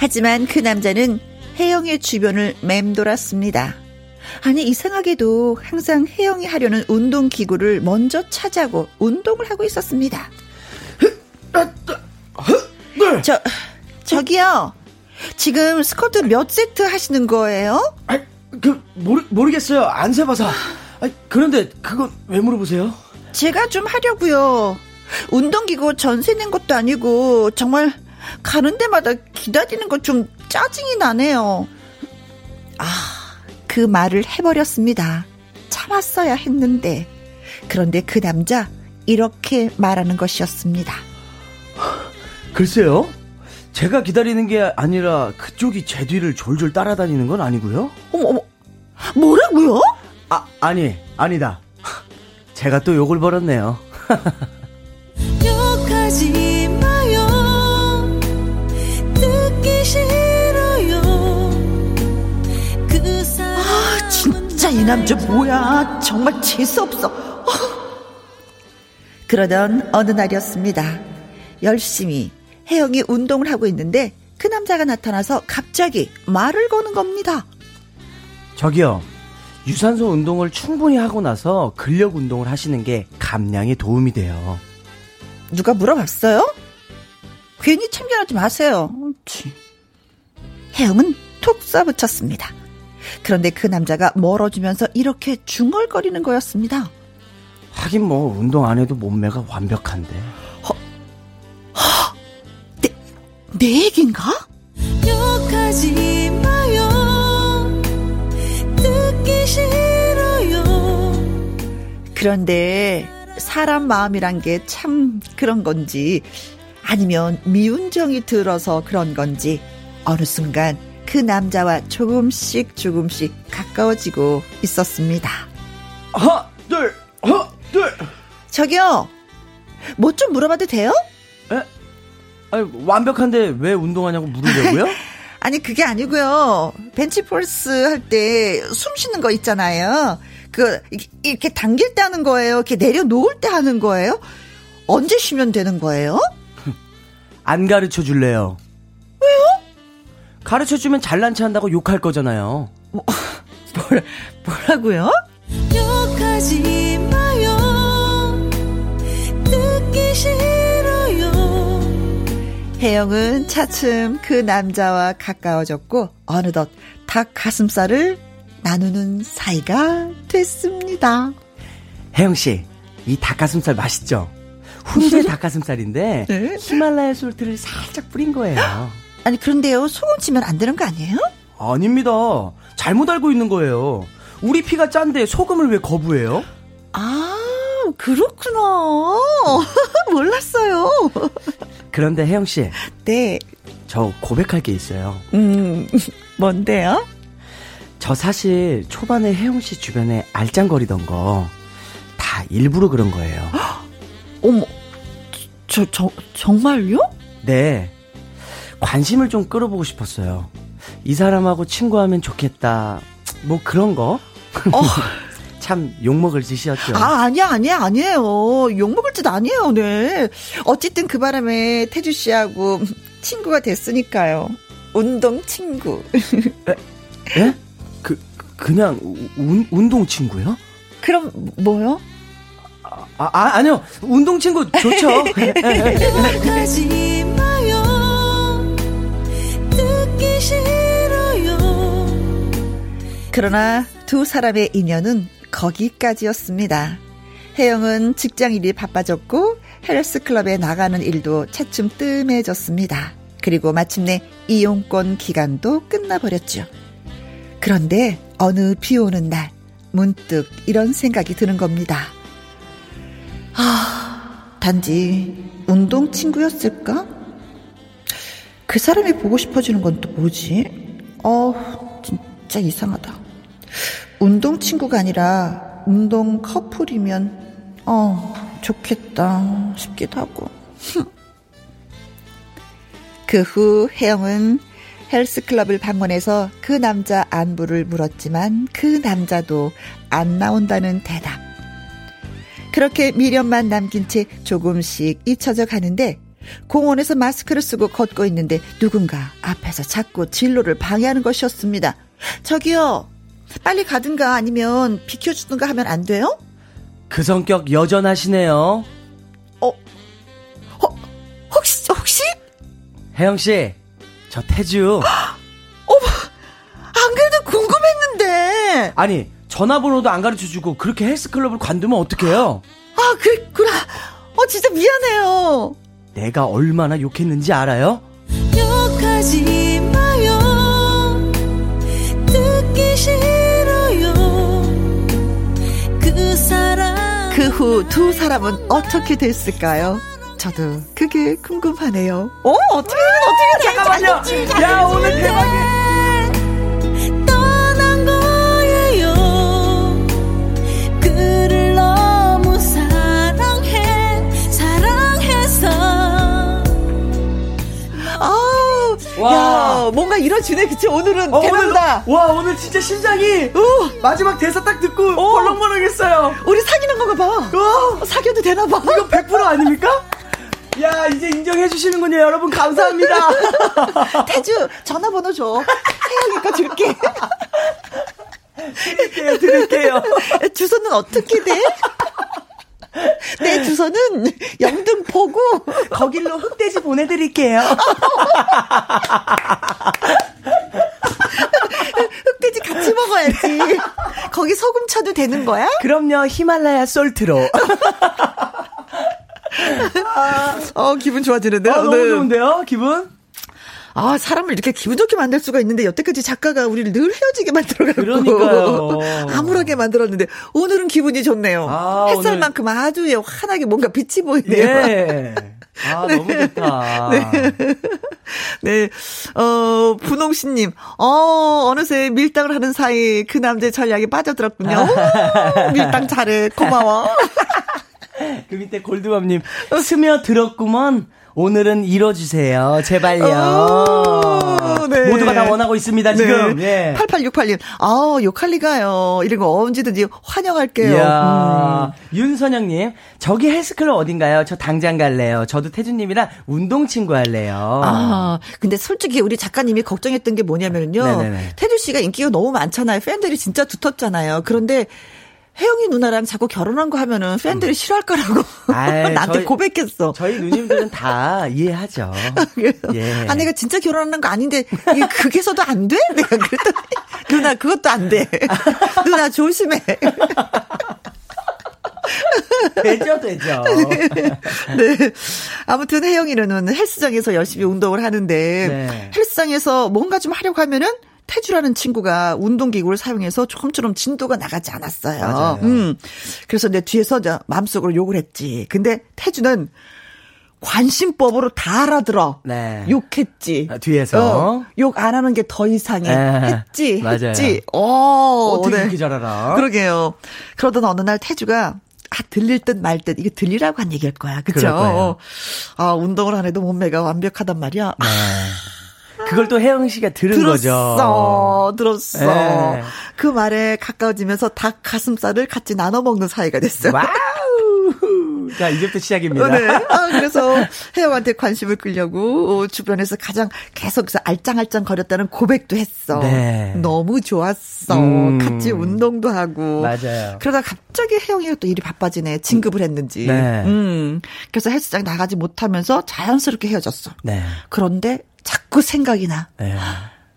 하지만 그 남자는 혜영의 주변을 맴돌았습니다. 아니 이상하게도 항상 혜영이 하려는 운동 기구를 먼저 차지하고 운동을 하고 있었습니다. 저 저기요. 지금 스쿼트 몇 세트 하시는 거예요? 아, 그 모르 모르겠어요. 안 세봐서. 아, 그런데 그건 왜 물어보세요? 제가 좀 하려고요. 운동기구 전세 낸 것도 아니고 정말 가는 데마다 기다리는 거 좀 짜증이 나네요. 아, 그 말을 해버렸습니다. 참았어야 했는데. 그런데 그 남자, 이렇게 말하는 것이었습니다. 글쎄요. 제가 기다리는 게 아니라 그쪽이 제 뒤를 졸졸 따라다니는 건 아니고요. 어머, 어머. 뭐라고요? 아, 아니, 아니다. 제가 또 욕을 벌었네요. 이 남자 뭐야. 정말 재수없어. 어. 그러던 어느 날이었습니다. 열심히 혜영이 운동을 하고 있는데 그 남자가 나타나서 갑자기 말을 거는 겁니다. 저기요. 유산소 운동을 충분히 하고 나서 근력 운동을 하시는 게 감량에 도움이 돼요. 누가 물어봤어요? 괜히 참견하지 마세요. 혜영은 톡 쏴붙였습니다. 그런데 그 남자가 멀어지면서 이렇게 중얼거리는 거였습니다. 하긴 뭐 운동 안 해도 몸매가 완벽한데. 허, 허, 내, 내 얘긴가? 욕하지 마요. 듣기 싫어요. 그런데 사람 마음이란 게 참 그런 건지 아니면 미운 정이 들어서 그런 건지 어느 순간 그 남자와 조금씩 조금씩 가까워지고 있었습니다. 하나, 둘, 하나, 둘. 저기요, 뭐 좀 물어봐도 돼요? 에? 아니, 완벽한데 왜 운동하냐고 물으려고요? 아니, 그게 아니고요. 벤치프레스 할 때 숨 쉬는 거 있잖아요. 그, 이렇게 당길 때 하는 거예요? 이렇게 내려놓을 때 하는 거예요? 언제 쉬면 되는 거예요? 안 가르쳐 줄래요. 가르쳐 주면 잘난 체 한다고 욕할 거잖아요. 뭐, 뭐라, 뭐라고요? 욕하지 마요. 듣기 싫어요. 혜영은 차츰 그 남자와 가까워졌고 어느덧 닭 가슴살을 나누는 사이가 됐습니다. 혜영 씨, 이 닭가슴살 맛있죠? 훈제 닭가슴살인데 네? 히말라야 솔트를 살짝 뿌린 거예요. 아니 그런데요 소금 치면 안 되는 거 아니에요? 아닙니다. 잘못 알고 있는 거예요. 우리 피가 짠데 소금을 왜 거부해요? 아 그렇구나. 몰랐어요. 그런데 혜영 씨. 네. 저 고백할 게 있어요. 음 뭔데요? 저 사실 초반에 혜영 씨 주변에 알짱거리던 거 다 일부러 그런 거예요. 어머, 저, 저, 정말요? 네. 관심을 좀 끌어보고 싶었어요. 이 사람하고 친구하면 좋겠다. 뭐 그런 거? 어. 참 욕먹을 짓이었죠. 아, 아니야, 아니야, 아니에요. 욕먹을 짓 아니에요, 네. 어쨌든 그 바람에 태주 씨하고 친구가 됐으니까요. 운동 친구. 에? 에? 그, 그냥 운, 운동 친구요? 그럼 뭐요? 아, 아 아니요. 운동 친구 좋죠. 그러나 두 사람의 인연은 거기까지였습니다. 혜영은 직장 일이 바빠졌고 헬스클럽에 나가는 일도 차츰 뜸해졌습니다. 그리고 마침내 이용권 기간도 끝나버렸죠. 그런데 어느 비 오는 날 문득 이런 생각이 드는 겁니다. 아, 단지 운동 친구였을까? 그 사람이 보고 싶어지는 건 또 뭐지? 어, 진짜 이상하다. 운동 친구가 아니라 운동 커플이면, 어, 좋겠다 싶기도 하고. 그 후 혜영은 헬스클럽을 방문해서 그 남자 안부를 물었지만 그 남자도 안 나온다는 대답. 그렇게 미련만 남긴 채 조금씩 잊혀져 가는데 공원에서 마스크를 쓰고 걷고 있는데 누군가 앞에서 자꾸 진로를 방해하는 것이었습니다. 저기요, 빨리 가든가 아니면 비켜주든가 하면 안 돼요? 그 성격 여전하시네요. 어, 어 혹시, 혹시? 혜영씨, 저 태주. 어머, 안 그래도 궁금했는데. 아니, 전화번호도 안 가르쳐 주고 그렇게 헬스클럽을 관두면 어떡해요? 아, 그랬구나. 어, 진짜 미안해요. 내가 얼마나 욕했는지 알아요? 후 두 사람은 어떻게 됐을까요? 저도 그게 궁금하네요. 어, 어떻게, 어떻게, 잠깐만요. 야, 오늘 대박이야. 와. 야, 뭔가 이뤄지네, 그치? 오늘은 어, 대박이다. 오늘, 와, 오늘 진짜 심장이 어. 마지막 대사 딱 듣고 어. 벌렁벌렁했어요. 우리 사귀는 건가 봐. 어. 사귀어도 되나 봐. 이거 100% 아닙니까? 야, 이제 인정해 주시는군요. 여러분 감사합니다. 태주 전화번호 줘. 태양이가 줄게. 드릴게요, 드릴게요. 주소는 어떻게 돼? 내 주소는 영등포구 거길로 흑돼지 보내드릴게요. 흑돼지 같이 먹어야지. 거기 소금 쳐도 되는 거야? 그럼요, 히말라야 솔트로. 어, 기분 좋아지는데요? 어, 너무 네. 좋은데요, 기분? 아, 사람을 이렇게 기분 좋게 만들 수가 있는데 여태까지 작가가 우리를 늘 헤어지게 만들어가고 그러니까요. 암울하게 만들었는데 오늘은 기분이 좋네요. 아, 햇살만큼 오늘... 아주 환하게 뭔가 빛이 보이네요. 예. 아, 네. 너무 좋다. 네. 네. 어, 분홍씨님, 어, 어느새 밀당을 하는 사이 그 남자의 전략에 빠져들었군요. 밀당 잘해. 고마워. 그 밑에 골드밤님, 스며들었구먼. 오늘은 이뤄주세요. 제발요. 오, 네. 모두가 다 원하고 있습니다, 지금. 네. 예. 8868님, 아 욕할 리가요. 이런 거 언제든지 환영할게요. 음. 윤선영님, 저기 헬스클럽 어딘가요? 저 당장 갈래요. 저도 태준님이랑 운동 친구 할래요. 아, 근데 솔직히 우리 작가님이 걱정했던 게 뭐냐면요. 네네네. 태준 씨가 인기가 너무 많잖아요. 팬들이 진짜 두텁잖아요. 그런데 혜영이 누나랑 자꾸 결혼한 거 하면은 팬들이 음. 싫어할 거라고 아이, 나한테 저희, 고백했어. 저희 누님들은 다 이해하죠. 예. 아 내가 진짜 결혼하는 거 아닌데 이게 그게서도 안 돼? 내가 그랬더니 누나 그것도 안 돼. 누나 조심해. 되죠, 되죠. 네. 아무튼 혜영이는 헬스장에서 열심히 운동을 하는데 네. 헬스장에서 뭔가 좀 하려고 하면은 태주라는 친구가 운동기구를 사용해서 조금처럼 진도가 나가지 않았어요. 맞아요. 음. 그래서 내 뒤에서 마음속으로 욕을 했지. 근데 태주는 관심법으로 다 알아들어. 네. 욕했지. 아, 뒤에서. 어, 욕안 하는 게 더 이상해. 네. 했지. 맞아요. 했지. 어, 어떻게 네. 그렇게 잘 알아? 그러게요. 그러던 어느 날 태주가 아, 들릴 듯 말 듯. 이게 들리라고 한 얘기일 거야. 그죠? 아, 운동을 안 해도 몸매가 완벽하단 말이야. 네. 그걸 또 혜영 씨가 들은 들었어, 거죠. 들었어. 네. 그 말에 가까워지면서 닭 가슴살을 같이 나눠 먹는 사이가 됐어요. 와우. 자, 이제부터 시작입니다. 네. 아, 그래서 혜영한테 관심을 끌려고 주변에서 가장 계속 알짱알짱 거렸다는 고백도 했어. 네. 너무 좋았어. 음. 같이 운동도 하고. 맞아요. 그러다 갑자기 혜영이가 또 일이 바빠지네. 진급을 했는지. 네. 음. 그래서 헬스장 나가지 못하면서 자연스럽게 헤어졌어. 네. 그런데 자꾸 생각이 나. 네.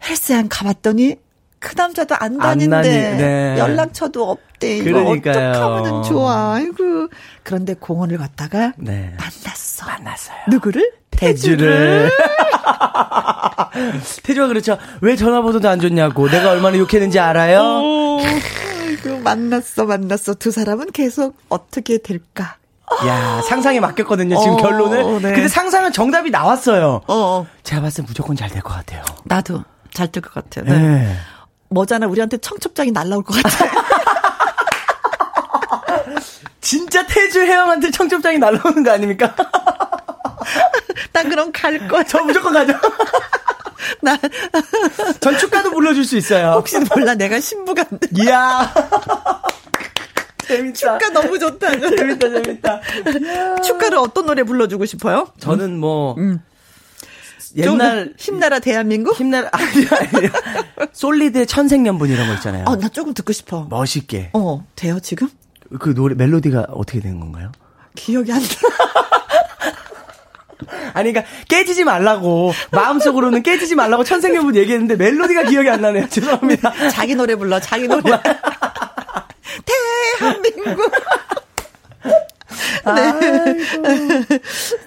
헬스장 가봤더니 그 남자도 안 다닌데 안 네. 연락처도 없대. 이거 어떡하면 좋아. 아이고. 그런데 공원을 갔다가 네. 만났어. 만났어요. 누구를? 태주를. 태주가 그렇죠. 왜 전화번호도 안 줬냐고. 내가 얼마나 욕했는지 알아요? 오, 아이고, 만났어, 만났어. 두 사람은 계속 어떻게 될까? 야, 상상에 맡겼거든요, 지금 어, 결론을. 네. 근데 상상은 정답이 나왔어요. 어. 어. 제가 봤을 때 무조건 잘 될 것 같아요. 나도 잘 될 것 같아요. 네. 네. 뭐잖아, 우리한테 청첩장이 날라올 것 같아. 진짜 태주 혜영한테 청첩장이 날라오는 거 아닙니까? 나 그럼 갈 거야. 저 무조건 가죠. 나. 전 축가도 불러줄 수 있어요. 혹시 몰라, 내가 신부가. 이야. 재밌다. 축가 너무 좋다. 재밌다, 재밌다. 축가를 어떤 노래 불러주고 싶어요? 저는 뭐, 음. 옛날 힘나라 대한민국? 힘나라 아니 아니요. 솔리드의 천생연분 이런 거 있잖아요. 어, 나 조금 듣고 싶어. 멋있게. 어, 돼요 지금? 그 노래 멜로디가 어떻게 된 건가요? 기억이 안 나. 아니, 그러니까 깨지지 말라고 마음속으로는 깨지지 말라고 천생연분 얘기했는데 멜로디가 기억이 안 나네요. 죄송합니다. 자기 노래 불러, 자기 노래. 대한민국. 네.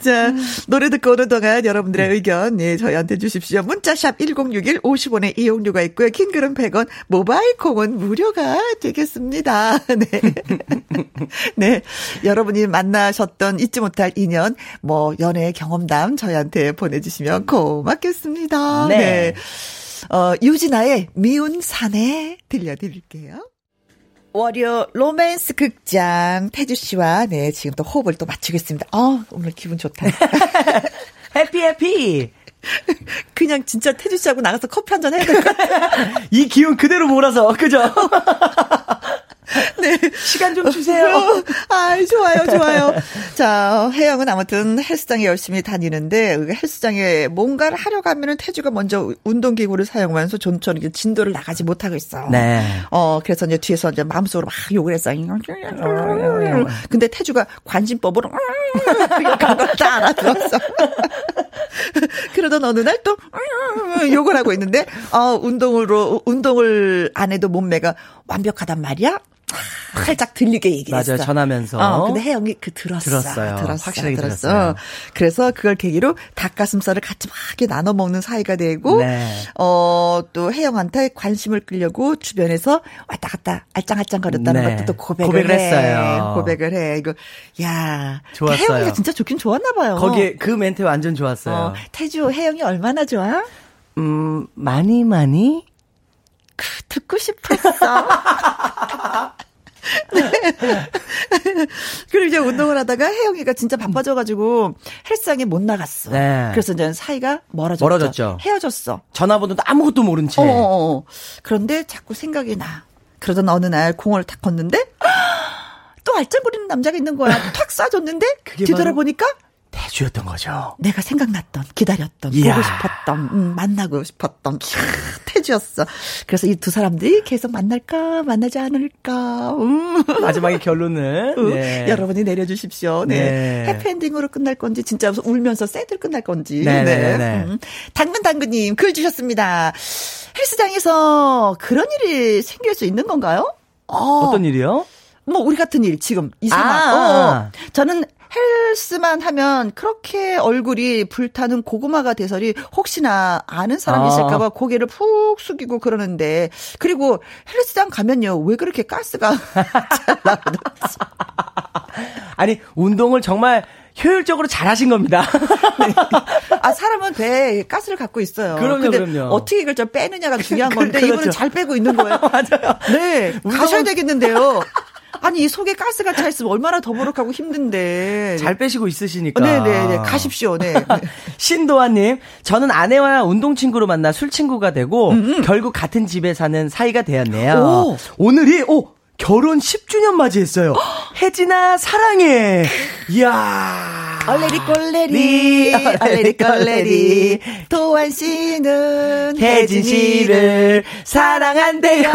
자, 노래 듣고 오는 동안 여러분들의 네. 의견, 예, 저희한테 주십시오. 문자샵 1061 50원의 이용료가 있고요. 킹글은 100원, 모바일 콩은 무료가 되겠습니다. 네. 네. 여러분이 만나셨던 잊지 못할 인연, 뭐, 연애 경험담 저희한테 보내주시면 고맙겠습니다. 네. 네. 어, 유진아의 미운 사내 들려드릴게요. 월요 로맨스 극장 태주 씨와 네 지금 또 호흡을 또 맞추겠습니다. 아 오늘 기분 좋다. 해피 해피. 그냥 진짜 태주 씨하고 나가서 커피 한 잔 해야 될 것 같아. 이 기운 그대로 몰아서 그죠? 네. 시간 좀 주세요. 아, 좋아요, 좋아요. 자, 혜영은 아무튼 헬스장에 열심히 다니는데, 그 헬스장에 뭔가를 하려고 하면은 태주가 먼저 운동기구를 사용하면서 좀처럼 진도를 나가지 못하고 있어. 네. 어, 그래서 이제 뒤에서 이제 마음속으로 막 욕을 했어. 근데 태주가 관심법으로, 그걸 다 알아들었어. 그러던 어느 날 또, 욕을 하고 있는데, 어, 운동으로, 운동을 안 해도 몸매가 완벽하단 말이야? 살짝 들리게 얘기했어. 맞아요. 전하면서. 어, 근데 혜영이 그 들었어. 들었어요. 들었어. 확실하게 들었어. 들었어요. 그래서 그걸 계기로 닭가슴살을 같이 막 이렇게 나눠 먹는 사이가 되고, 네. 어, 또 혜영한테 관심을 끌려고 주변에서 왔다 갔다 알짱알짱 거렸다는 네. 것도 또 고백을, 고백을 해. 했어요. 고백을 해. 이거, 야. 좋았어요. 혜영이가 진짜 좋긴 좋았나 봐요. 거기에 그 멘트 완전 좋았어요. 어, 태주 혜영이 얼마나 좋아? 음, 많이 많이? 그, 듣고 싶었어. 네. 그리고 이제 운동을 하다가 혜영이가 진짜 바빠져가지고 헬스장에 못 나갔어. 네. 그래서 이제 사이가 멀어졌죠. 멀어졌죠. 헤어졌어. 전화번호도 아무것도 모른 채. 어어어. 그런데 자꾸 생각이 나. 그러던 어느 날 공원을 탁 걷는데 또 알짱거리는 남자가 있는 거야. 탁 쏴줬는데 뒤돌아보니까 대주였던 거죠. 내가 생각났던, 기다렸던, 이야. 보고 싶었던, 음, 만나고 싶었던 캬, 태주였어. 그래서 이 두 사람들이 계속 만날까, 만나지 않을까. 음. 마지막에 결론은 음, 네. 여러분이 내려주십시오. 네. 네. 해피엔딩으로 끝날 건지 진짜 울면서 새들 끝날 건지. 네. 네. 네. 네. 음. 당근 당근님 글 주셨습니다. 헬스장에서 그런 일이 생길 수 있는 건가요? 어. 어떤 일이요? 뭐 우리 같은 일 지금 이 상황. 아, 어, 저는 헬스만 하면 그렇게 얼굴이 불타는 고구마가 돼서리 혹시나 아는 사람이 아. 있을까봐 고개를 푹 숙이고 그러는데 그리고 헬스장 가면요 왜 그렇게 가스가 잘 나오는지. 아니 운동을 정말 효율적으로 잘 하신 겁니다. 네. 아, 사람은 배에 가스를 갖고 있어요. 그럼요, 그럼요. 어떻게 이걸 좀 빼느냐가 중요한 건데, 그렇죠. 이분은 잘 빼고 있는 거예요. 맞아요. 네. 운동... 가셔야 되겠는데요. 아니 이 속에 가스가 차 있으면 얼마나 더부룩하고 힘든데. 잘 빼시고 있으시니까. 네네네 네, 가십시오. 네. 신도아님, 저는 아내와 운동 친구로 만나 술 친구가 되고 음음. 결국 같은 집에 사는 사이가 되었네요. 오. 오늘이 오 결혼 10주년 맞이했어요. 혜진아 사랑해. 이야. 얼레리 꼴레리 얼레리 꼴레리 도환 씨는 혜진 씨를 사랑한대요.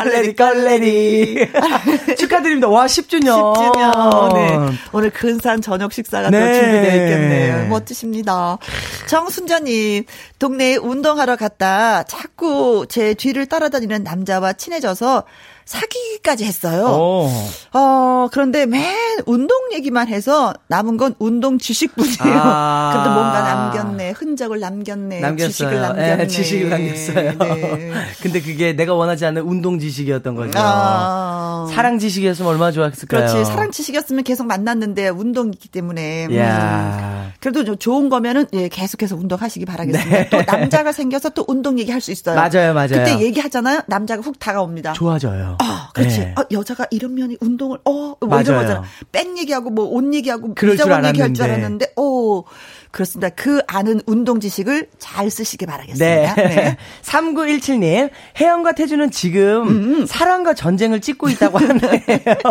얼레리 꼴레리 축하드립니다. 와 10주년. 10주년. 네. 오늘 근사한 저녁 식사가 네. 또 준비되어 있겠네요. 멋지십니다. 정순자님 동네에 운동하러 갔다 자꾸 제 뒤를 따라다니는 남자와 친해져서 사기까지 했어요. 오. 어, 그런데 맨 운동 얘기만 해서 남은 건 운동 지식뿐이에요. 아. 그래도 뭔가 남겼네, 흔적 흔적을 남겼네. 남겼어요. 지식을 남겼네. 네, 지식을 남겼어요. 네. 근데 그게 내가 원하지 않는 운동 지식이었던 거죠. 아. 사랑 지식이었으면 얼마나 좋았을까요? 그렇지. 사랑 지식이었으면 계속 만났는데 운동이기 때문에. 음. 그래도 좋은 거면은 예, 계속해서 운동하시기 바라겠습니다. 네. 또 남자가 생겨서 또 운동 얘기할 수 있어요. 맞아요, 맞아요. 그때 얘기하잖아요. 남자가 훅 다가옵니다. 좋아져요. 아, 그렇지. 네. 아, 여자가 이런 면이 운동을 어 뭐 이런 거잖아. 백 얘기하고 뭐 옷 얘기하고 비자원 얘기할 줄 알았는데 오 그렇습니다. 그 아는 운동 지식을 잘 쓰시기 바라겠습니다. 네. 네. 3917님, 혜영과 태주는 지금 음. 사랑과 전쟁을 찍고 있다고 하네요.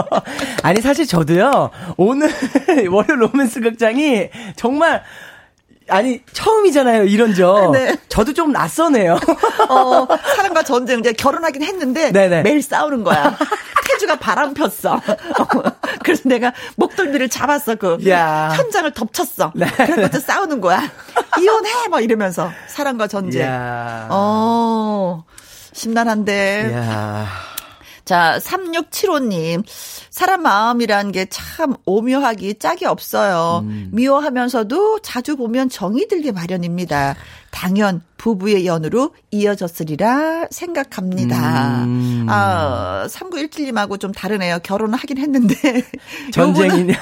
아니, 사실 저도요, 오늘 월요 로맨스 극장이 정말 아니 처음이잖아요 이런 점. 네. 저도 좀 낯서네요. 어 사랑과 전쟁 이제 결혼하긴 했는데 네네. 매일 싸우는 거야. 태주가 바람 폈어. 그래서 내가 목덜미를 잡았어 그 야. 현장을 덮쳤어. 네. 그래서 싸우는 거야. 이혼해 막 이러면서 사랑과 전쟁. 야. 어 심란한데. 야. 자, 3675님. 사람 마음이란 게 참 오묘하기 짝이 없어요. 음. 미워하면서도 자주 보면 정이 들게 마련입니다. 당연 부부의 연으로 이어졌으리라 생각합니다. 음. 아, 3917님하고 좀 다르네요. 결혼을 하긴 했는데. 전쟁이냐?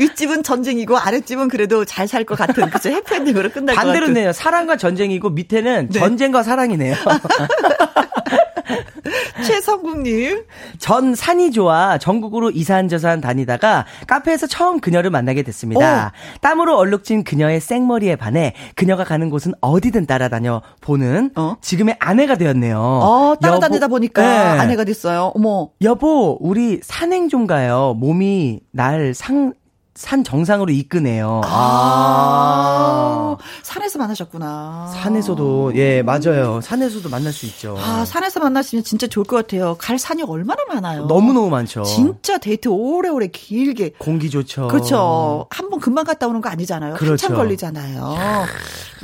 윗집은 전쟁이고 아랫집은 그래도 잘 살 것 같은 그죠 해피엔딩으로 끝날. 반대로네요. 사랑과 전쟁이고 밑에는 네. 전쟁과 사랑이네요. 최성국님. 전 산이 좋아 전국으로 이산저산 다니다가 카페에서 처음 그녀를 만나게 됐습니다. 오. 땀으로 얼룩진 그녀의 생머리에 반해 그녀가 가는 곳은 어디든 따라다녀 보는 어? 지금의 아내가 되었네요. 어, 따라다니다 보니까 네. 아내가 됐어요. 어머. 여보, 우리 산행 좀 가요. 몸이 날 상, 산 정상으로 이끄네요. 아, 아. 산에서 만나셨구나. 산에서도 예 맞아요. 산에서도 만날 수 있죠. 아 산에서 만나시면 진짜 좋을 것 같아요. 갈 산이 얼마나 많아요. 너무 너무 많죠. 진짜 데이트 오래오래 길게. 공기 좋죠. 그렇죠. 한 번 금방 갔다 오는 거 아니잖아요. 그렇죠. 한참 걸리잖아요.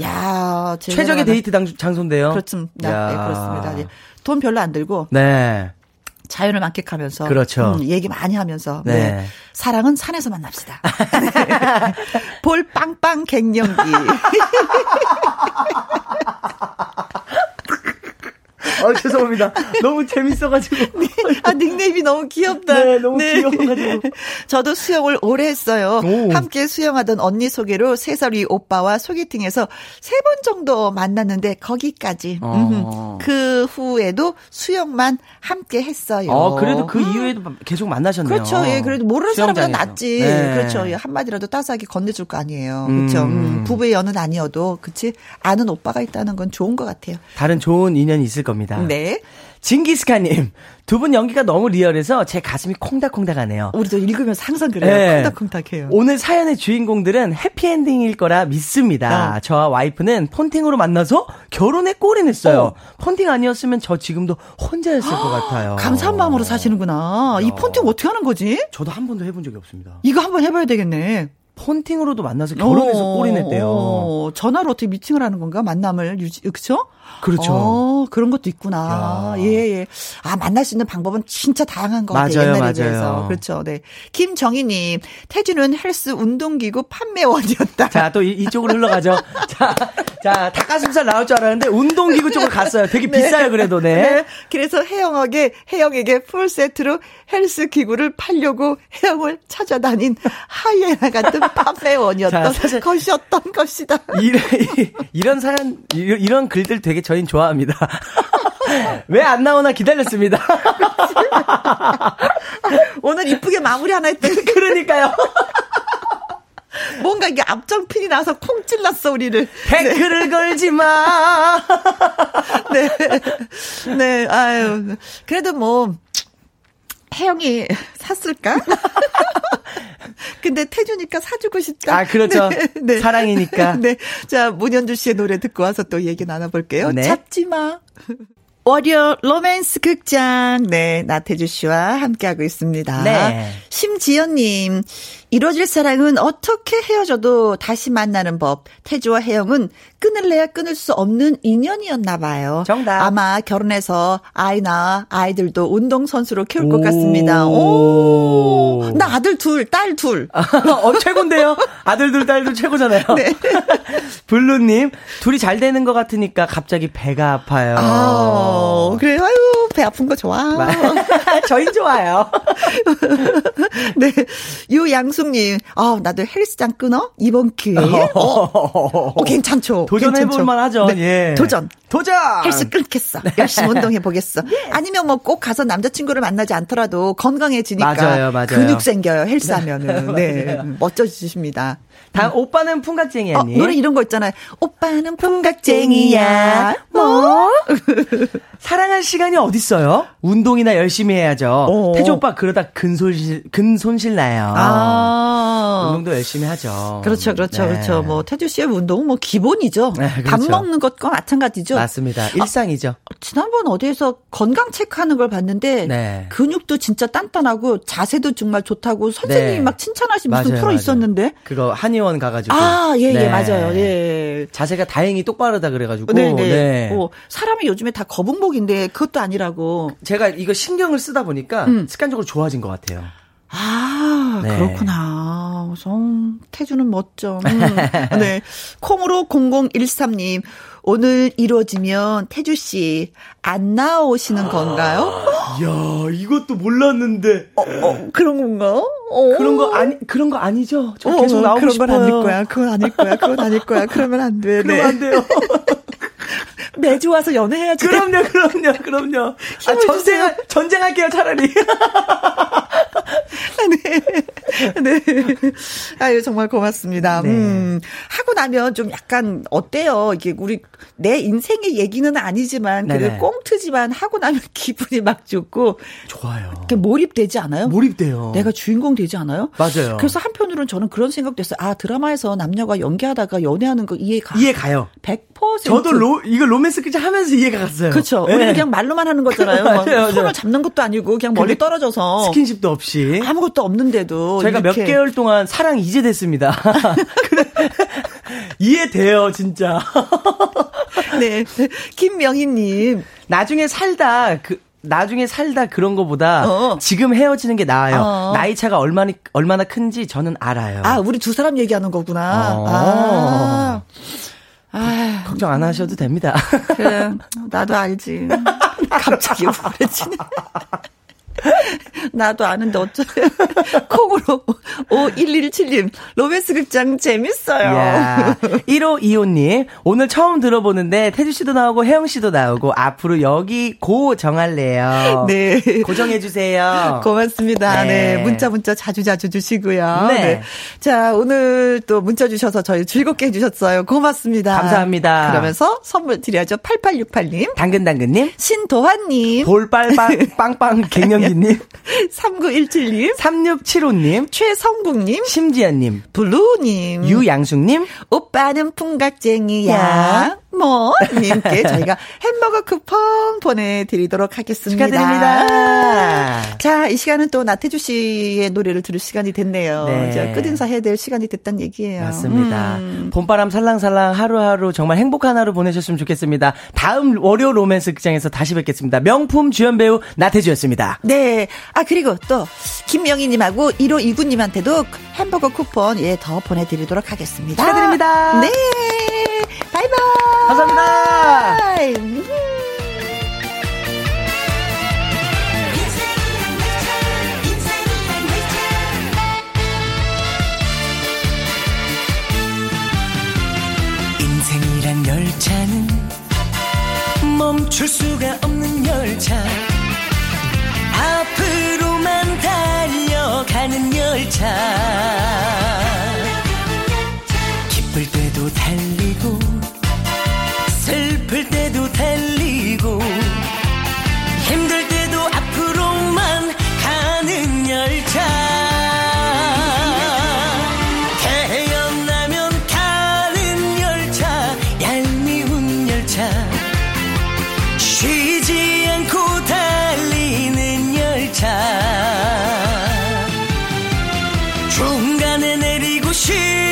야 최적의 데이트 장소인데요. 그렇습니다. 네, 그렇습니다. 예. 돈 별로 안 들고. 네. 자연을 만끽하면서 그렇죠. 음, 얘기 많이 하면서 네. 네. 사랑은 산에서 만납시다. 볼 빵빵 갱년기. 아, 죄송합니다. 너무 재밌어가지고. 네. 아, 닉네임이 너무 귀엽다. 네, 너무 네. 귀여워가지고. 저도 수영을 오래 했어요. 오. 함께 수영하던 언니 소개로 3살 위 오빠와 소개팅에서 3번 정도 만났는데 거기까지. 어. 그 후에도 수영만 함께 했어요. 어, 그래도 그 음. 이후에도 계속 만나셨네요. 그렇죠. 예, 그래도 모르는 사람보다 낫지. 네. 그렇죠. 예, 한마디라도 따스하게 건네줄 거 아니에요. 그렇죠. 음. 음, 부부의 연은 아니어도, 그치? 아는 오빠가 있다는 건 좋은 것 같아요. 다른 좋은 인연이 있을 겁니다. 네. 징기스카님, 두 분 연기가 너무 리얼해서 제 가슴이 콩닥콩닥하네요. 우리도 읽으면서 항상 그래요. 네. 콩닥콩닥해요. 오늘 사연의 주인공들은 해피엔딩일 거라 믿습니다. 어. 저와 와이프는 폰팅으로 만나서 결혼에 꼴이 냈어요. 어. 폰팅 아니었으면 저 지금도 혼자였을 것 같아요. 감사한 마음으로 사시는구나. 이 폰팅 어떻게 하는 거지? 저도 한 번도 해본 적이 없습니다. 이거 한번 해봐야 되겠네. 폰팅으로도 만나서 결혼해서 어, 꼴이 냈대요. 어, 전화로 어떻게 미팅을 하는 건가? 만남을 유지, 그쵸? 그렇죠. 어, 그런 것도 있구나. 야. 예, 예. 아, 만날 수 있는 방법은 진짜 다양한 것 같아요. 맞아요, 옛날에 맞아요. 비해서. 그렇죠. 네. 김정희님, 태주는 헬스 운동기구 판매원이었다. 자, 또 이, 쪽으로 흘러가죠. 자, 자, 닭가슴살 나올 줄 알았는데 운동기구 쪽으로 갔어요. 되게 네. 비싸요, 그래도, 네. 네. 그래서 혜영에게, 혜영에게 풀세트로 헬스 기구를 팔려고 혜영을 찾아다닌 하이에나 같은 판매원이었던 자, 것이었던 것이다. 이런, 이런 사연, 이런 글들 되게 저희는 좋아합니다. 왜 안 나오나 기다렸습니다. 오늘 이쁘게 마무리 하나 했더니 그러니까요. 뭔가 이게 앞정핀이 나서 콩 찔렀어 우리를. 댓글을 네. 걸지 마. 네, 네, 아유, 그래도 뭐 혜영이 샀을까? 근데 태주니까 사주고 싶다. 아, 그렇죠. 네, 네. 사랑이니까. 네. 자, 문현주 씨의 노래 듣고 와서 또 얘기 나눠볼게요. 네. 잡지 마. 월요 로맨스 극장. 네, 나태주 씨와 함께하고 있습니다. 네. 심지연님, 이루어질 사랑은 어떻게 헤어져도 다시 만나는 법. 태주와 혜영은 끊을래야 끊을 수 없는 인연이었나 봐요. 정답. 아마 결혼해서 아이 낳아 아이들도 운동선수로 키울 것 같습니다. 오. 나 아들 둘, 딸 둘. 어, 최고인데요? 아들 둘, 딸 둘 최고잖아요. 네. 블루님, 둘이 잘 되는 것 같으니까 갑자기 배가 아파요. 아, 그래, 아유, 배 아픈 거 좋아. 저희 좋아요. 네. 유양 숙님, 아, 나도 헬스장 끊어? 이번 기회에? 어, 어, 괜찮죠. 도전해볼만 하죠. 네. 예. 도전. 도전! 헬스 끊겠어. 네. 열심히 운동해보겠어. 예. 아니면 뭐 꼭 가서 남자친구를 만나지 않더라도 건강해지니까. 맞아요, 맞아요. 근육 생겨요, 헬스하면은. 네. 멋져지십니다. 다음, 음. 오빠는 풍각쟁이야. 어, 노래 이런 거 있잖아요. 오빠는 풍각쟁이야. 뭐? 사랑할 시간이 어딨어요? 운동이나 열심히 해야죠. 오. 어. 태조 오빠 그러다 근손실, 근손실 나요. 아. 운동도 열심히 하죠. 그렇죠, 그렇죠, 네. 그렇죠. 뭐, 태주 씨의 운동은 뭐 기본이죠. 네, 그렇죠. 밥 먹는 것과 마찬가지죠. 맞습니다. 일상이죠. 아, 지난번 어디에서 건강 체크하는 걸 봤는데, 네. 근육도 진짜 단단하고 자세도 정말 좋다고 선생님이 네. 막 칭찬하신 무슨 맞아요, 프로 맞아요. 있었는데. 그거 한의원 가가지고. 아, 예, 예, 네. 맞아요. 예. 자세가 다행히 똑바르다 그래가지고. 네. 네. 어, 사람이 요즘에 다 거북목인데 그것도 아니라고. 제가 이거 신경을 쓰다 보니까 음. 습관적으로 좋아진 것 같아요. 아, 네. 그렇구나. 성 태주는 멋져. 음. 네. 콩으로 0013님. 오늘 이루어지면 태주 씨 안 나오시는 건가요? 야, 이것도 몰랐는데. 어, 어 그런 건가? 어. 그런 거 아니 그런 거 아니죠? 저 어, 계속 나오고 그런 싶어요. 건 아닐 거야. 그건 아닐 거야. 그건 아닐 거야. 그러면 안 돼. 그러면 네. 안 돼요. 매주 와서 연애해야지. 그럼요, 그럼요, 그럼요. 아, 전쟁, 전쟁할게요, 차라리. 네. 네. 아유, 정말 고맙습니다. 네. 음, 하고 나면 좀 약간 어때요? 이게 우리 내 인생의 얘기는 아니지만, 그래도 꽁트지만 하고 나면 기분이 막 좋고. 좋아요. 이렇게 몰입되지 않아요? 몰입돼요. 내가 주인공 되지 않아요? 맞아요. 그래서 한편으로는 저는 그런 생각도 했어요. 아, 드라마에서 남녀가 연기하다가 연애하는 거 이해 가. 이해 가요. 100%. 저도 로, 이거 로맨스 끝이 하면서 이해가 갔어요. 그렇죠. 네. 우리는 그냥 말로만 하는 거잖아요. 맞아요, 손을 잡는 것도 아니고 그냥 멀리 떨어져서. 스킨십도 없이. 아무것도 없는데도. 제가. 몇 개월 동안 사랑 이제 됐습니다. 이해돼요, 진짜. 네. 김명희님. 나중에 살다, 그, 나중에 살다 그런 거보다 어. 지금 헤어지는 게 나아요. 어. 나이 차가 얼마나 얼마나 큰지 저는 알아요. 아, 우리 두 사람 얘기하는 거구나. 어. 아. 아, 걱정 안 하셔도 됩니다. 그래, 나도 알지. 갑자기 우울해지네. 나도 아는데 어쩌 콩으로 5117님 로맨스 극장 재밌어요. 1525님 오늘 처음 들어보는데 태주 씨도 나오고 혜영 씨도 나오고 앞으로 여기 고 정할래요. 네. 고정해 주세요. 고맙습니다. 네. 네. 문자 문자 자주 자주 주시고요. 네. 네. 자, 오늘 또 문자 주셔서 저희 즐겁게 해 주셨어요. 고맙습니다. 감사합니다. 그러면서 선물 드려야죠. 8868님. 당근당근님. 신도환 님. 볼빨빵 빵빵 갱년 이은님, 3917님, 3675님, 최성국님, 심지연님, 블루님, 유양숙님, 오빠는 풍각쟁이야. 야. 뭐 님께 저희가 햄버거 쿠폰 보내드리도록 하겠습니다. 축하드립니다. 자, 이 시간은 또 나태주 씨의 노래를 들을 시간이 됐네요. 네. 끝인사 해야 될 시간이 됐단 얘기예요. 맞습니다. 음. 봄바람 살랑살랑 하루하루 정말 행복한 하루 보내셨으면 좋겠습니다. 다음 월요 로맨스 극장에서 다시 뵙겠습니다. 명품 주연 배우 나태주였습니다. 네. 아, 그리고 또 김명희님하고 1호 이구님한테도 햄버거 쿠폰 예, 더 보내드리도록 하겠습니다. 축하드립니다. 네. 바이바이. 감사합니다. 인생이란 열차는 멈출 수가 없는 열차 앞으로만 달려가는 열차 중간에 내리고 싶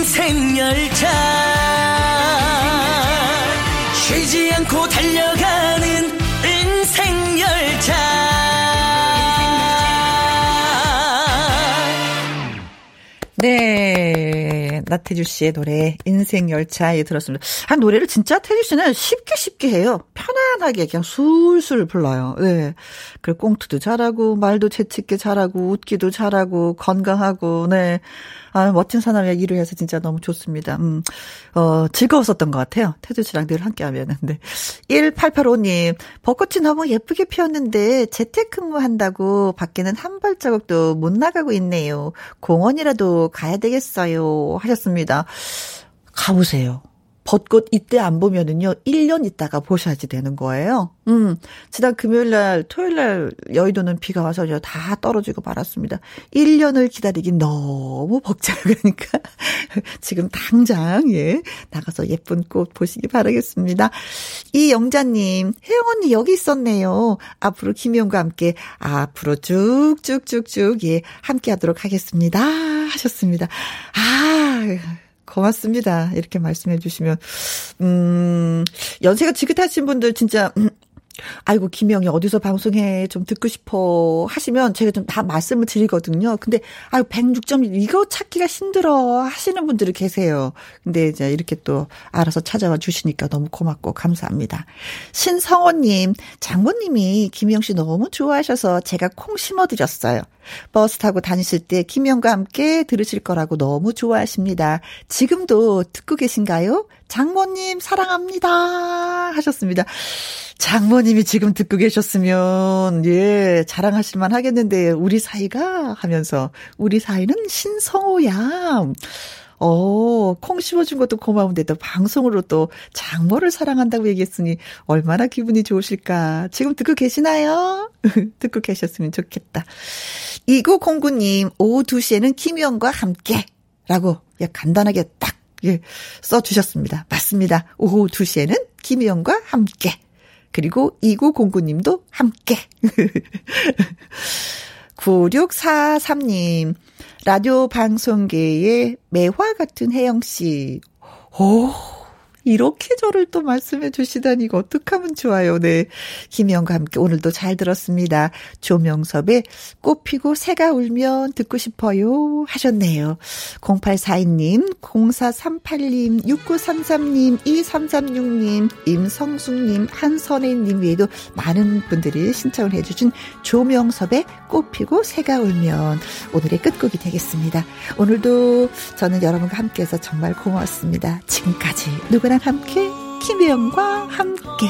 인생 열차 쉬지 않고 달려가는 인생 열차 네. 나태주 씨의 노래, 인생 열차에 들었습니다. 아, 노래를 진짜 태주 씨는 쉽게 쉽게 해요. 편안하게 그냥 술술 불러요. 네. 그리고 꽁트도 잘하고, 말도 재치있게 잘하고, 웃기도 잘하고, 건강하고, 네. 아, 멋진 사람이야 일을 해서 진짜 너무 좋습니다. 음, 어, 즐거웠었던 것 같아요. 태주 씨랑 늘 함께 하면은. 네. 1885님, 벚꽃이 너무 예쁘게 피었는데 재택근무 한다고 밖에는 한 발자국도 못 나가고 있네요. 공원이라도 가야 되겠어요. 하셨 습니다. 가보세요. 벚꽃 이때 안 보면은요, 1년 있다가 보셔야지 되는 거예요. 음, 지난 금요일 날, 토요일 날 여의도는 비가 와서 다 떨어지고 말았습니다. 1년을 기다리기 너무 벅차요. 그러니까 지금 당장, 예, 나가서 예쁜 꽃 보시기 바라겠습니다. 이 영자님, 혜영 언니 여기 있었네요. 앞으로 김희영과 함께, 앞으로 쭉쭉쭉쭉, 예, 함께 하도록 하겠습니다. 하셨습니다. 아, 고맙습니다. 이렇게 말씀해 주시면. 음, 연세가 지긋하신 분들 진짜, 음, 아이고, 김영이 어디서 방송해? 좀 듣고 싶어. 하시면 제가 좀 다 말씀을 드리거든요. 근데, 아유, 106점, 이거 찾기가 힘들어. 하시는 분들이 계세요. 근데 이제 이렇게 또 알아서 찾아와 주시니까 너무 고맙고 감사합니다. 신성호님, 장모님이 김영 씨 너무 좋아하셔서 제가 콩 심어드렸어요. 버스 타고 다니실 때 김영과 함께 들으실 거라고 너무 좋아하십니다. 지금도 듣고 계신가요? 장모님 사랑합니다 하셨습니다. 장모님이 지금 듣고 계셨으면 예 자랑하실만 하겠는데 우리 사이가 하면서 우리 사이는 신성호야. 어, 콩 심어준 것도 고마운데 또 방송으로 또 장모를 사랑한다고 얘기했으니 얼마나 기분이 좋으실까. 지금 듣고 계시나요? 듣고 계셨으면 좋겠다. 2909님, 오후 2시에는 김희영과 함께 라고 예, 간단하게 딱 예, 써주셨습니다. 맞습니다. 오후 2시에는 김희영과 함께. 그리고 2909님도 함께. 9643님, 라디오 방송계의 매화 같은 혜영씨. 오, 이렇게 저를 또 말씀해 주시다니 이거 어떡하면 좋아요. 네. 김희영과 함께 오늘도 잘 들었습니다. 조명섭의 꽃 피고 새가 울면 듣고 싶어요 하셨네요. 0842님, 0438님, 6933님, 2336님, 임성숙님, 한선혜님 외에도 많은 분들이 신청을 해 주신 조명섭의 꽃 피고 새가 울면 오늘의 끝곡이 되겠습니다. 오늘도 저는 여러분과 함께해서 정말 고맙습니다. 지금까지 누구 랑 함께 김혜영과 함께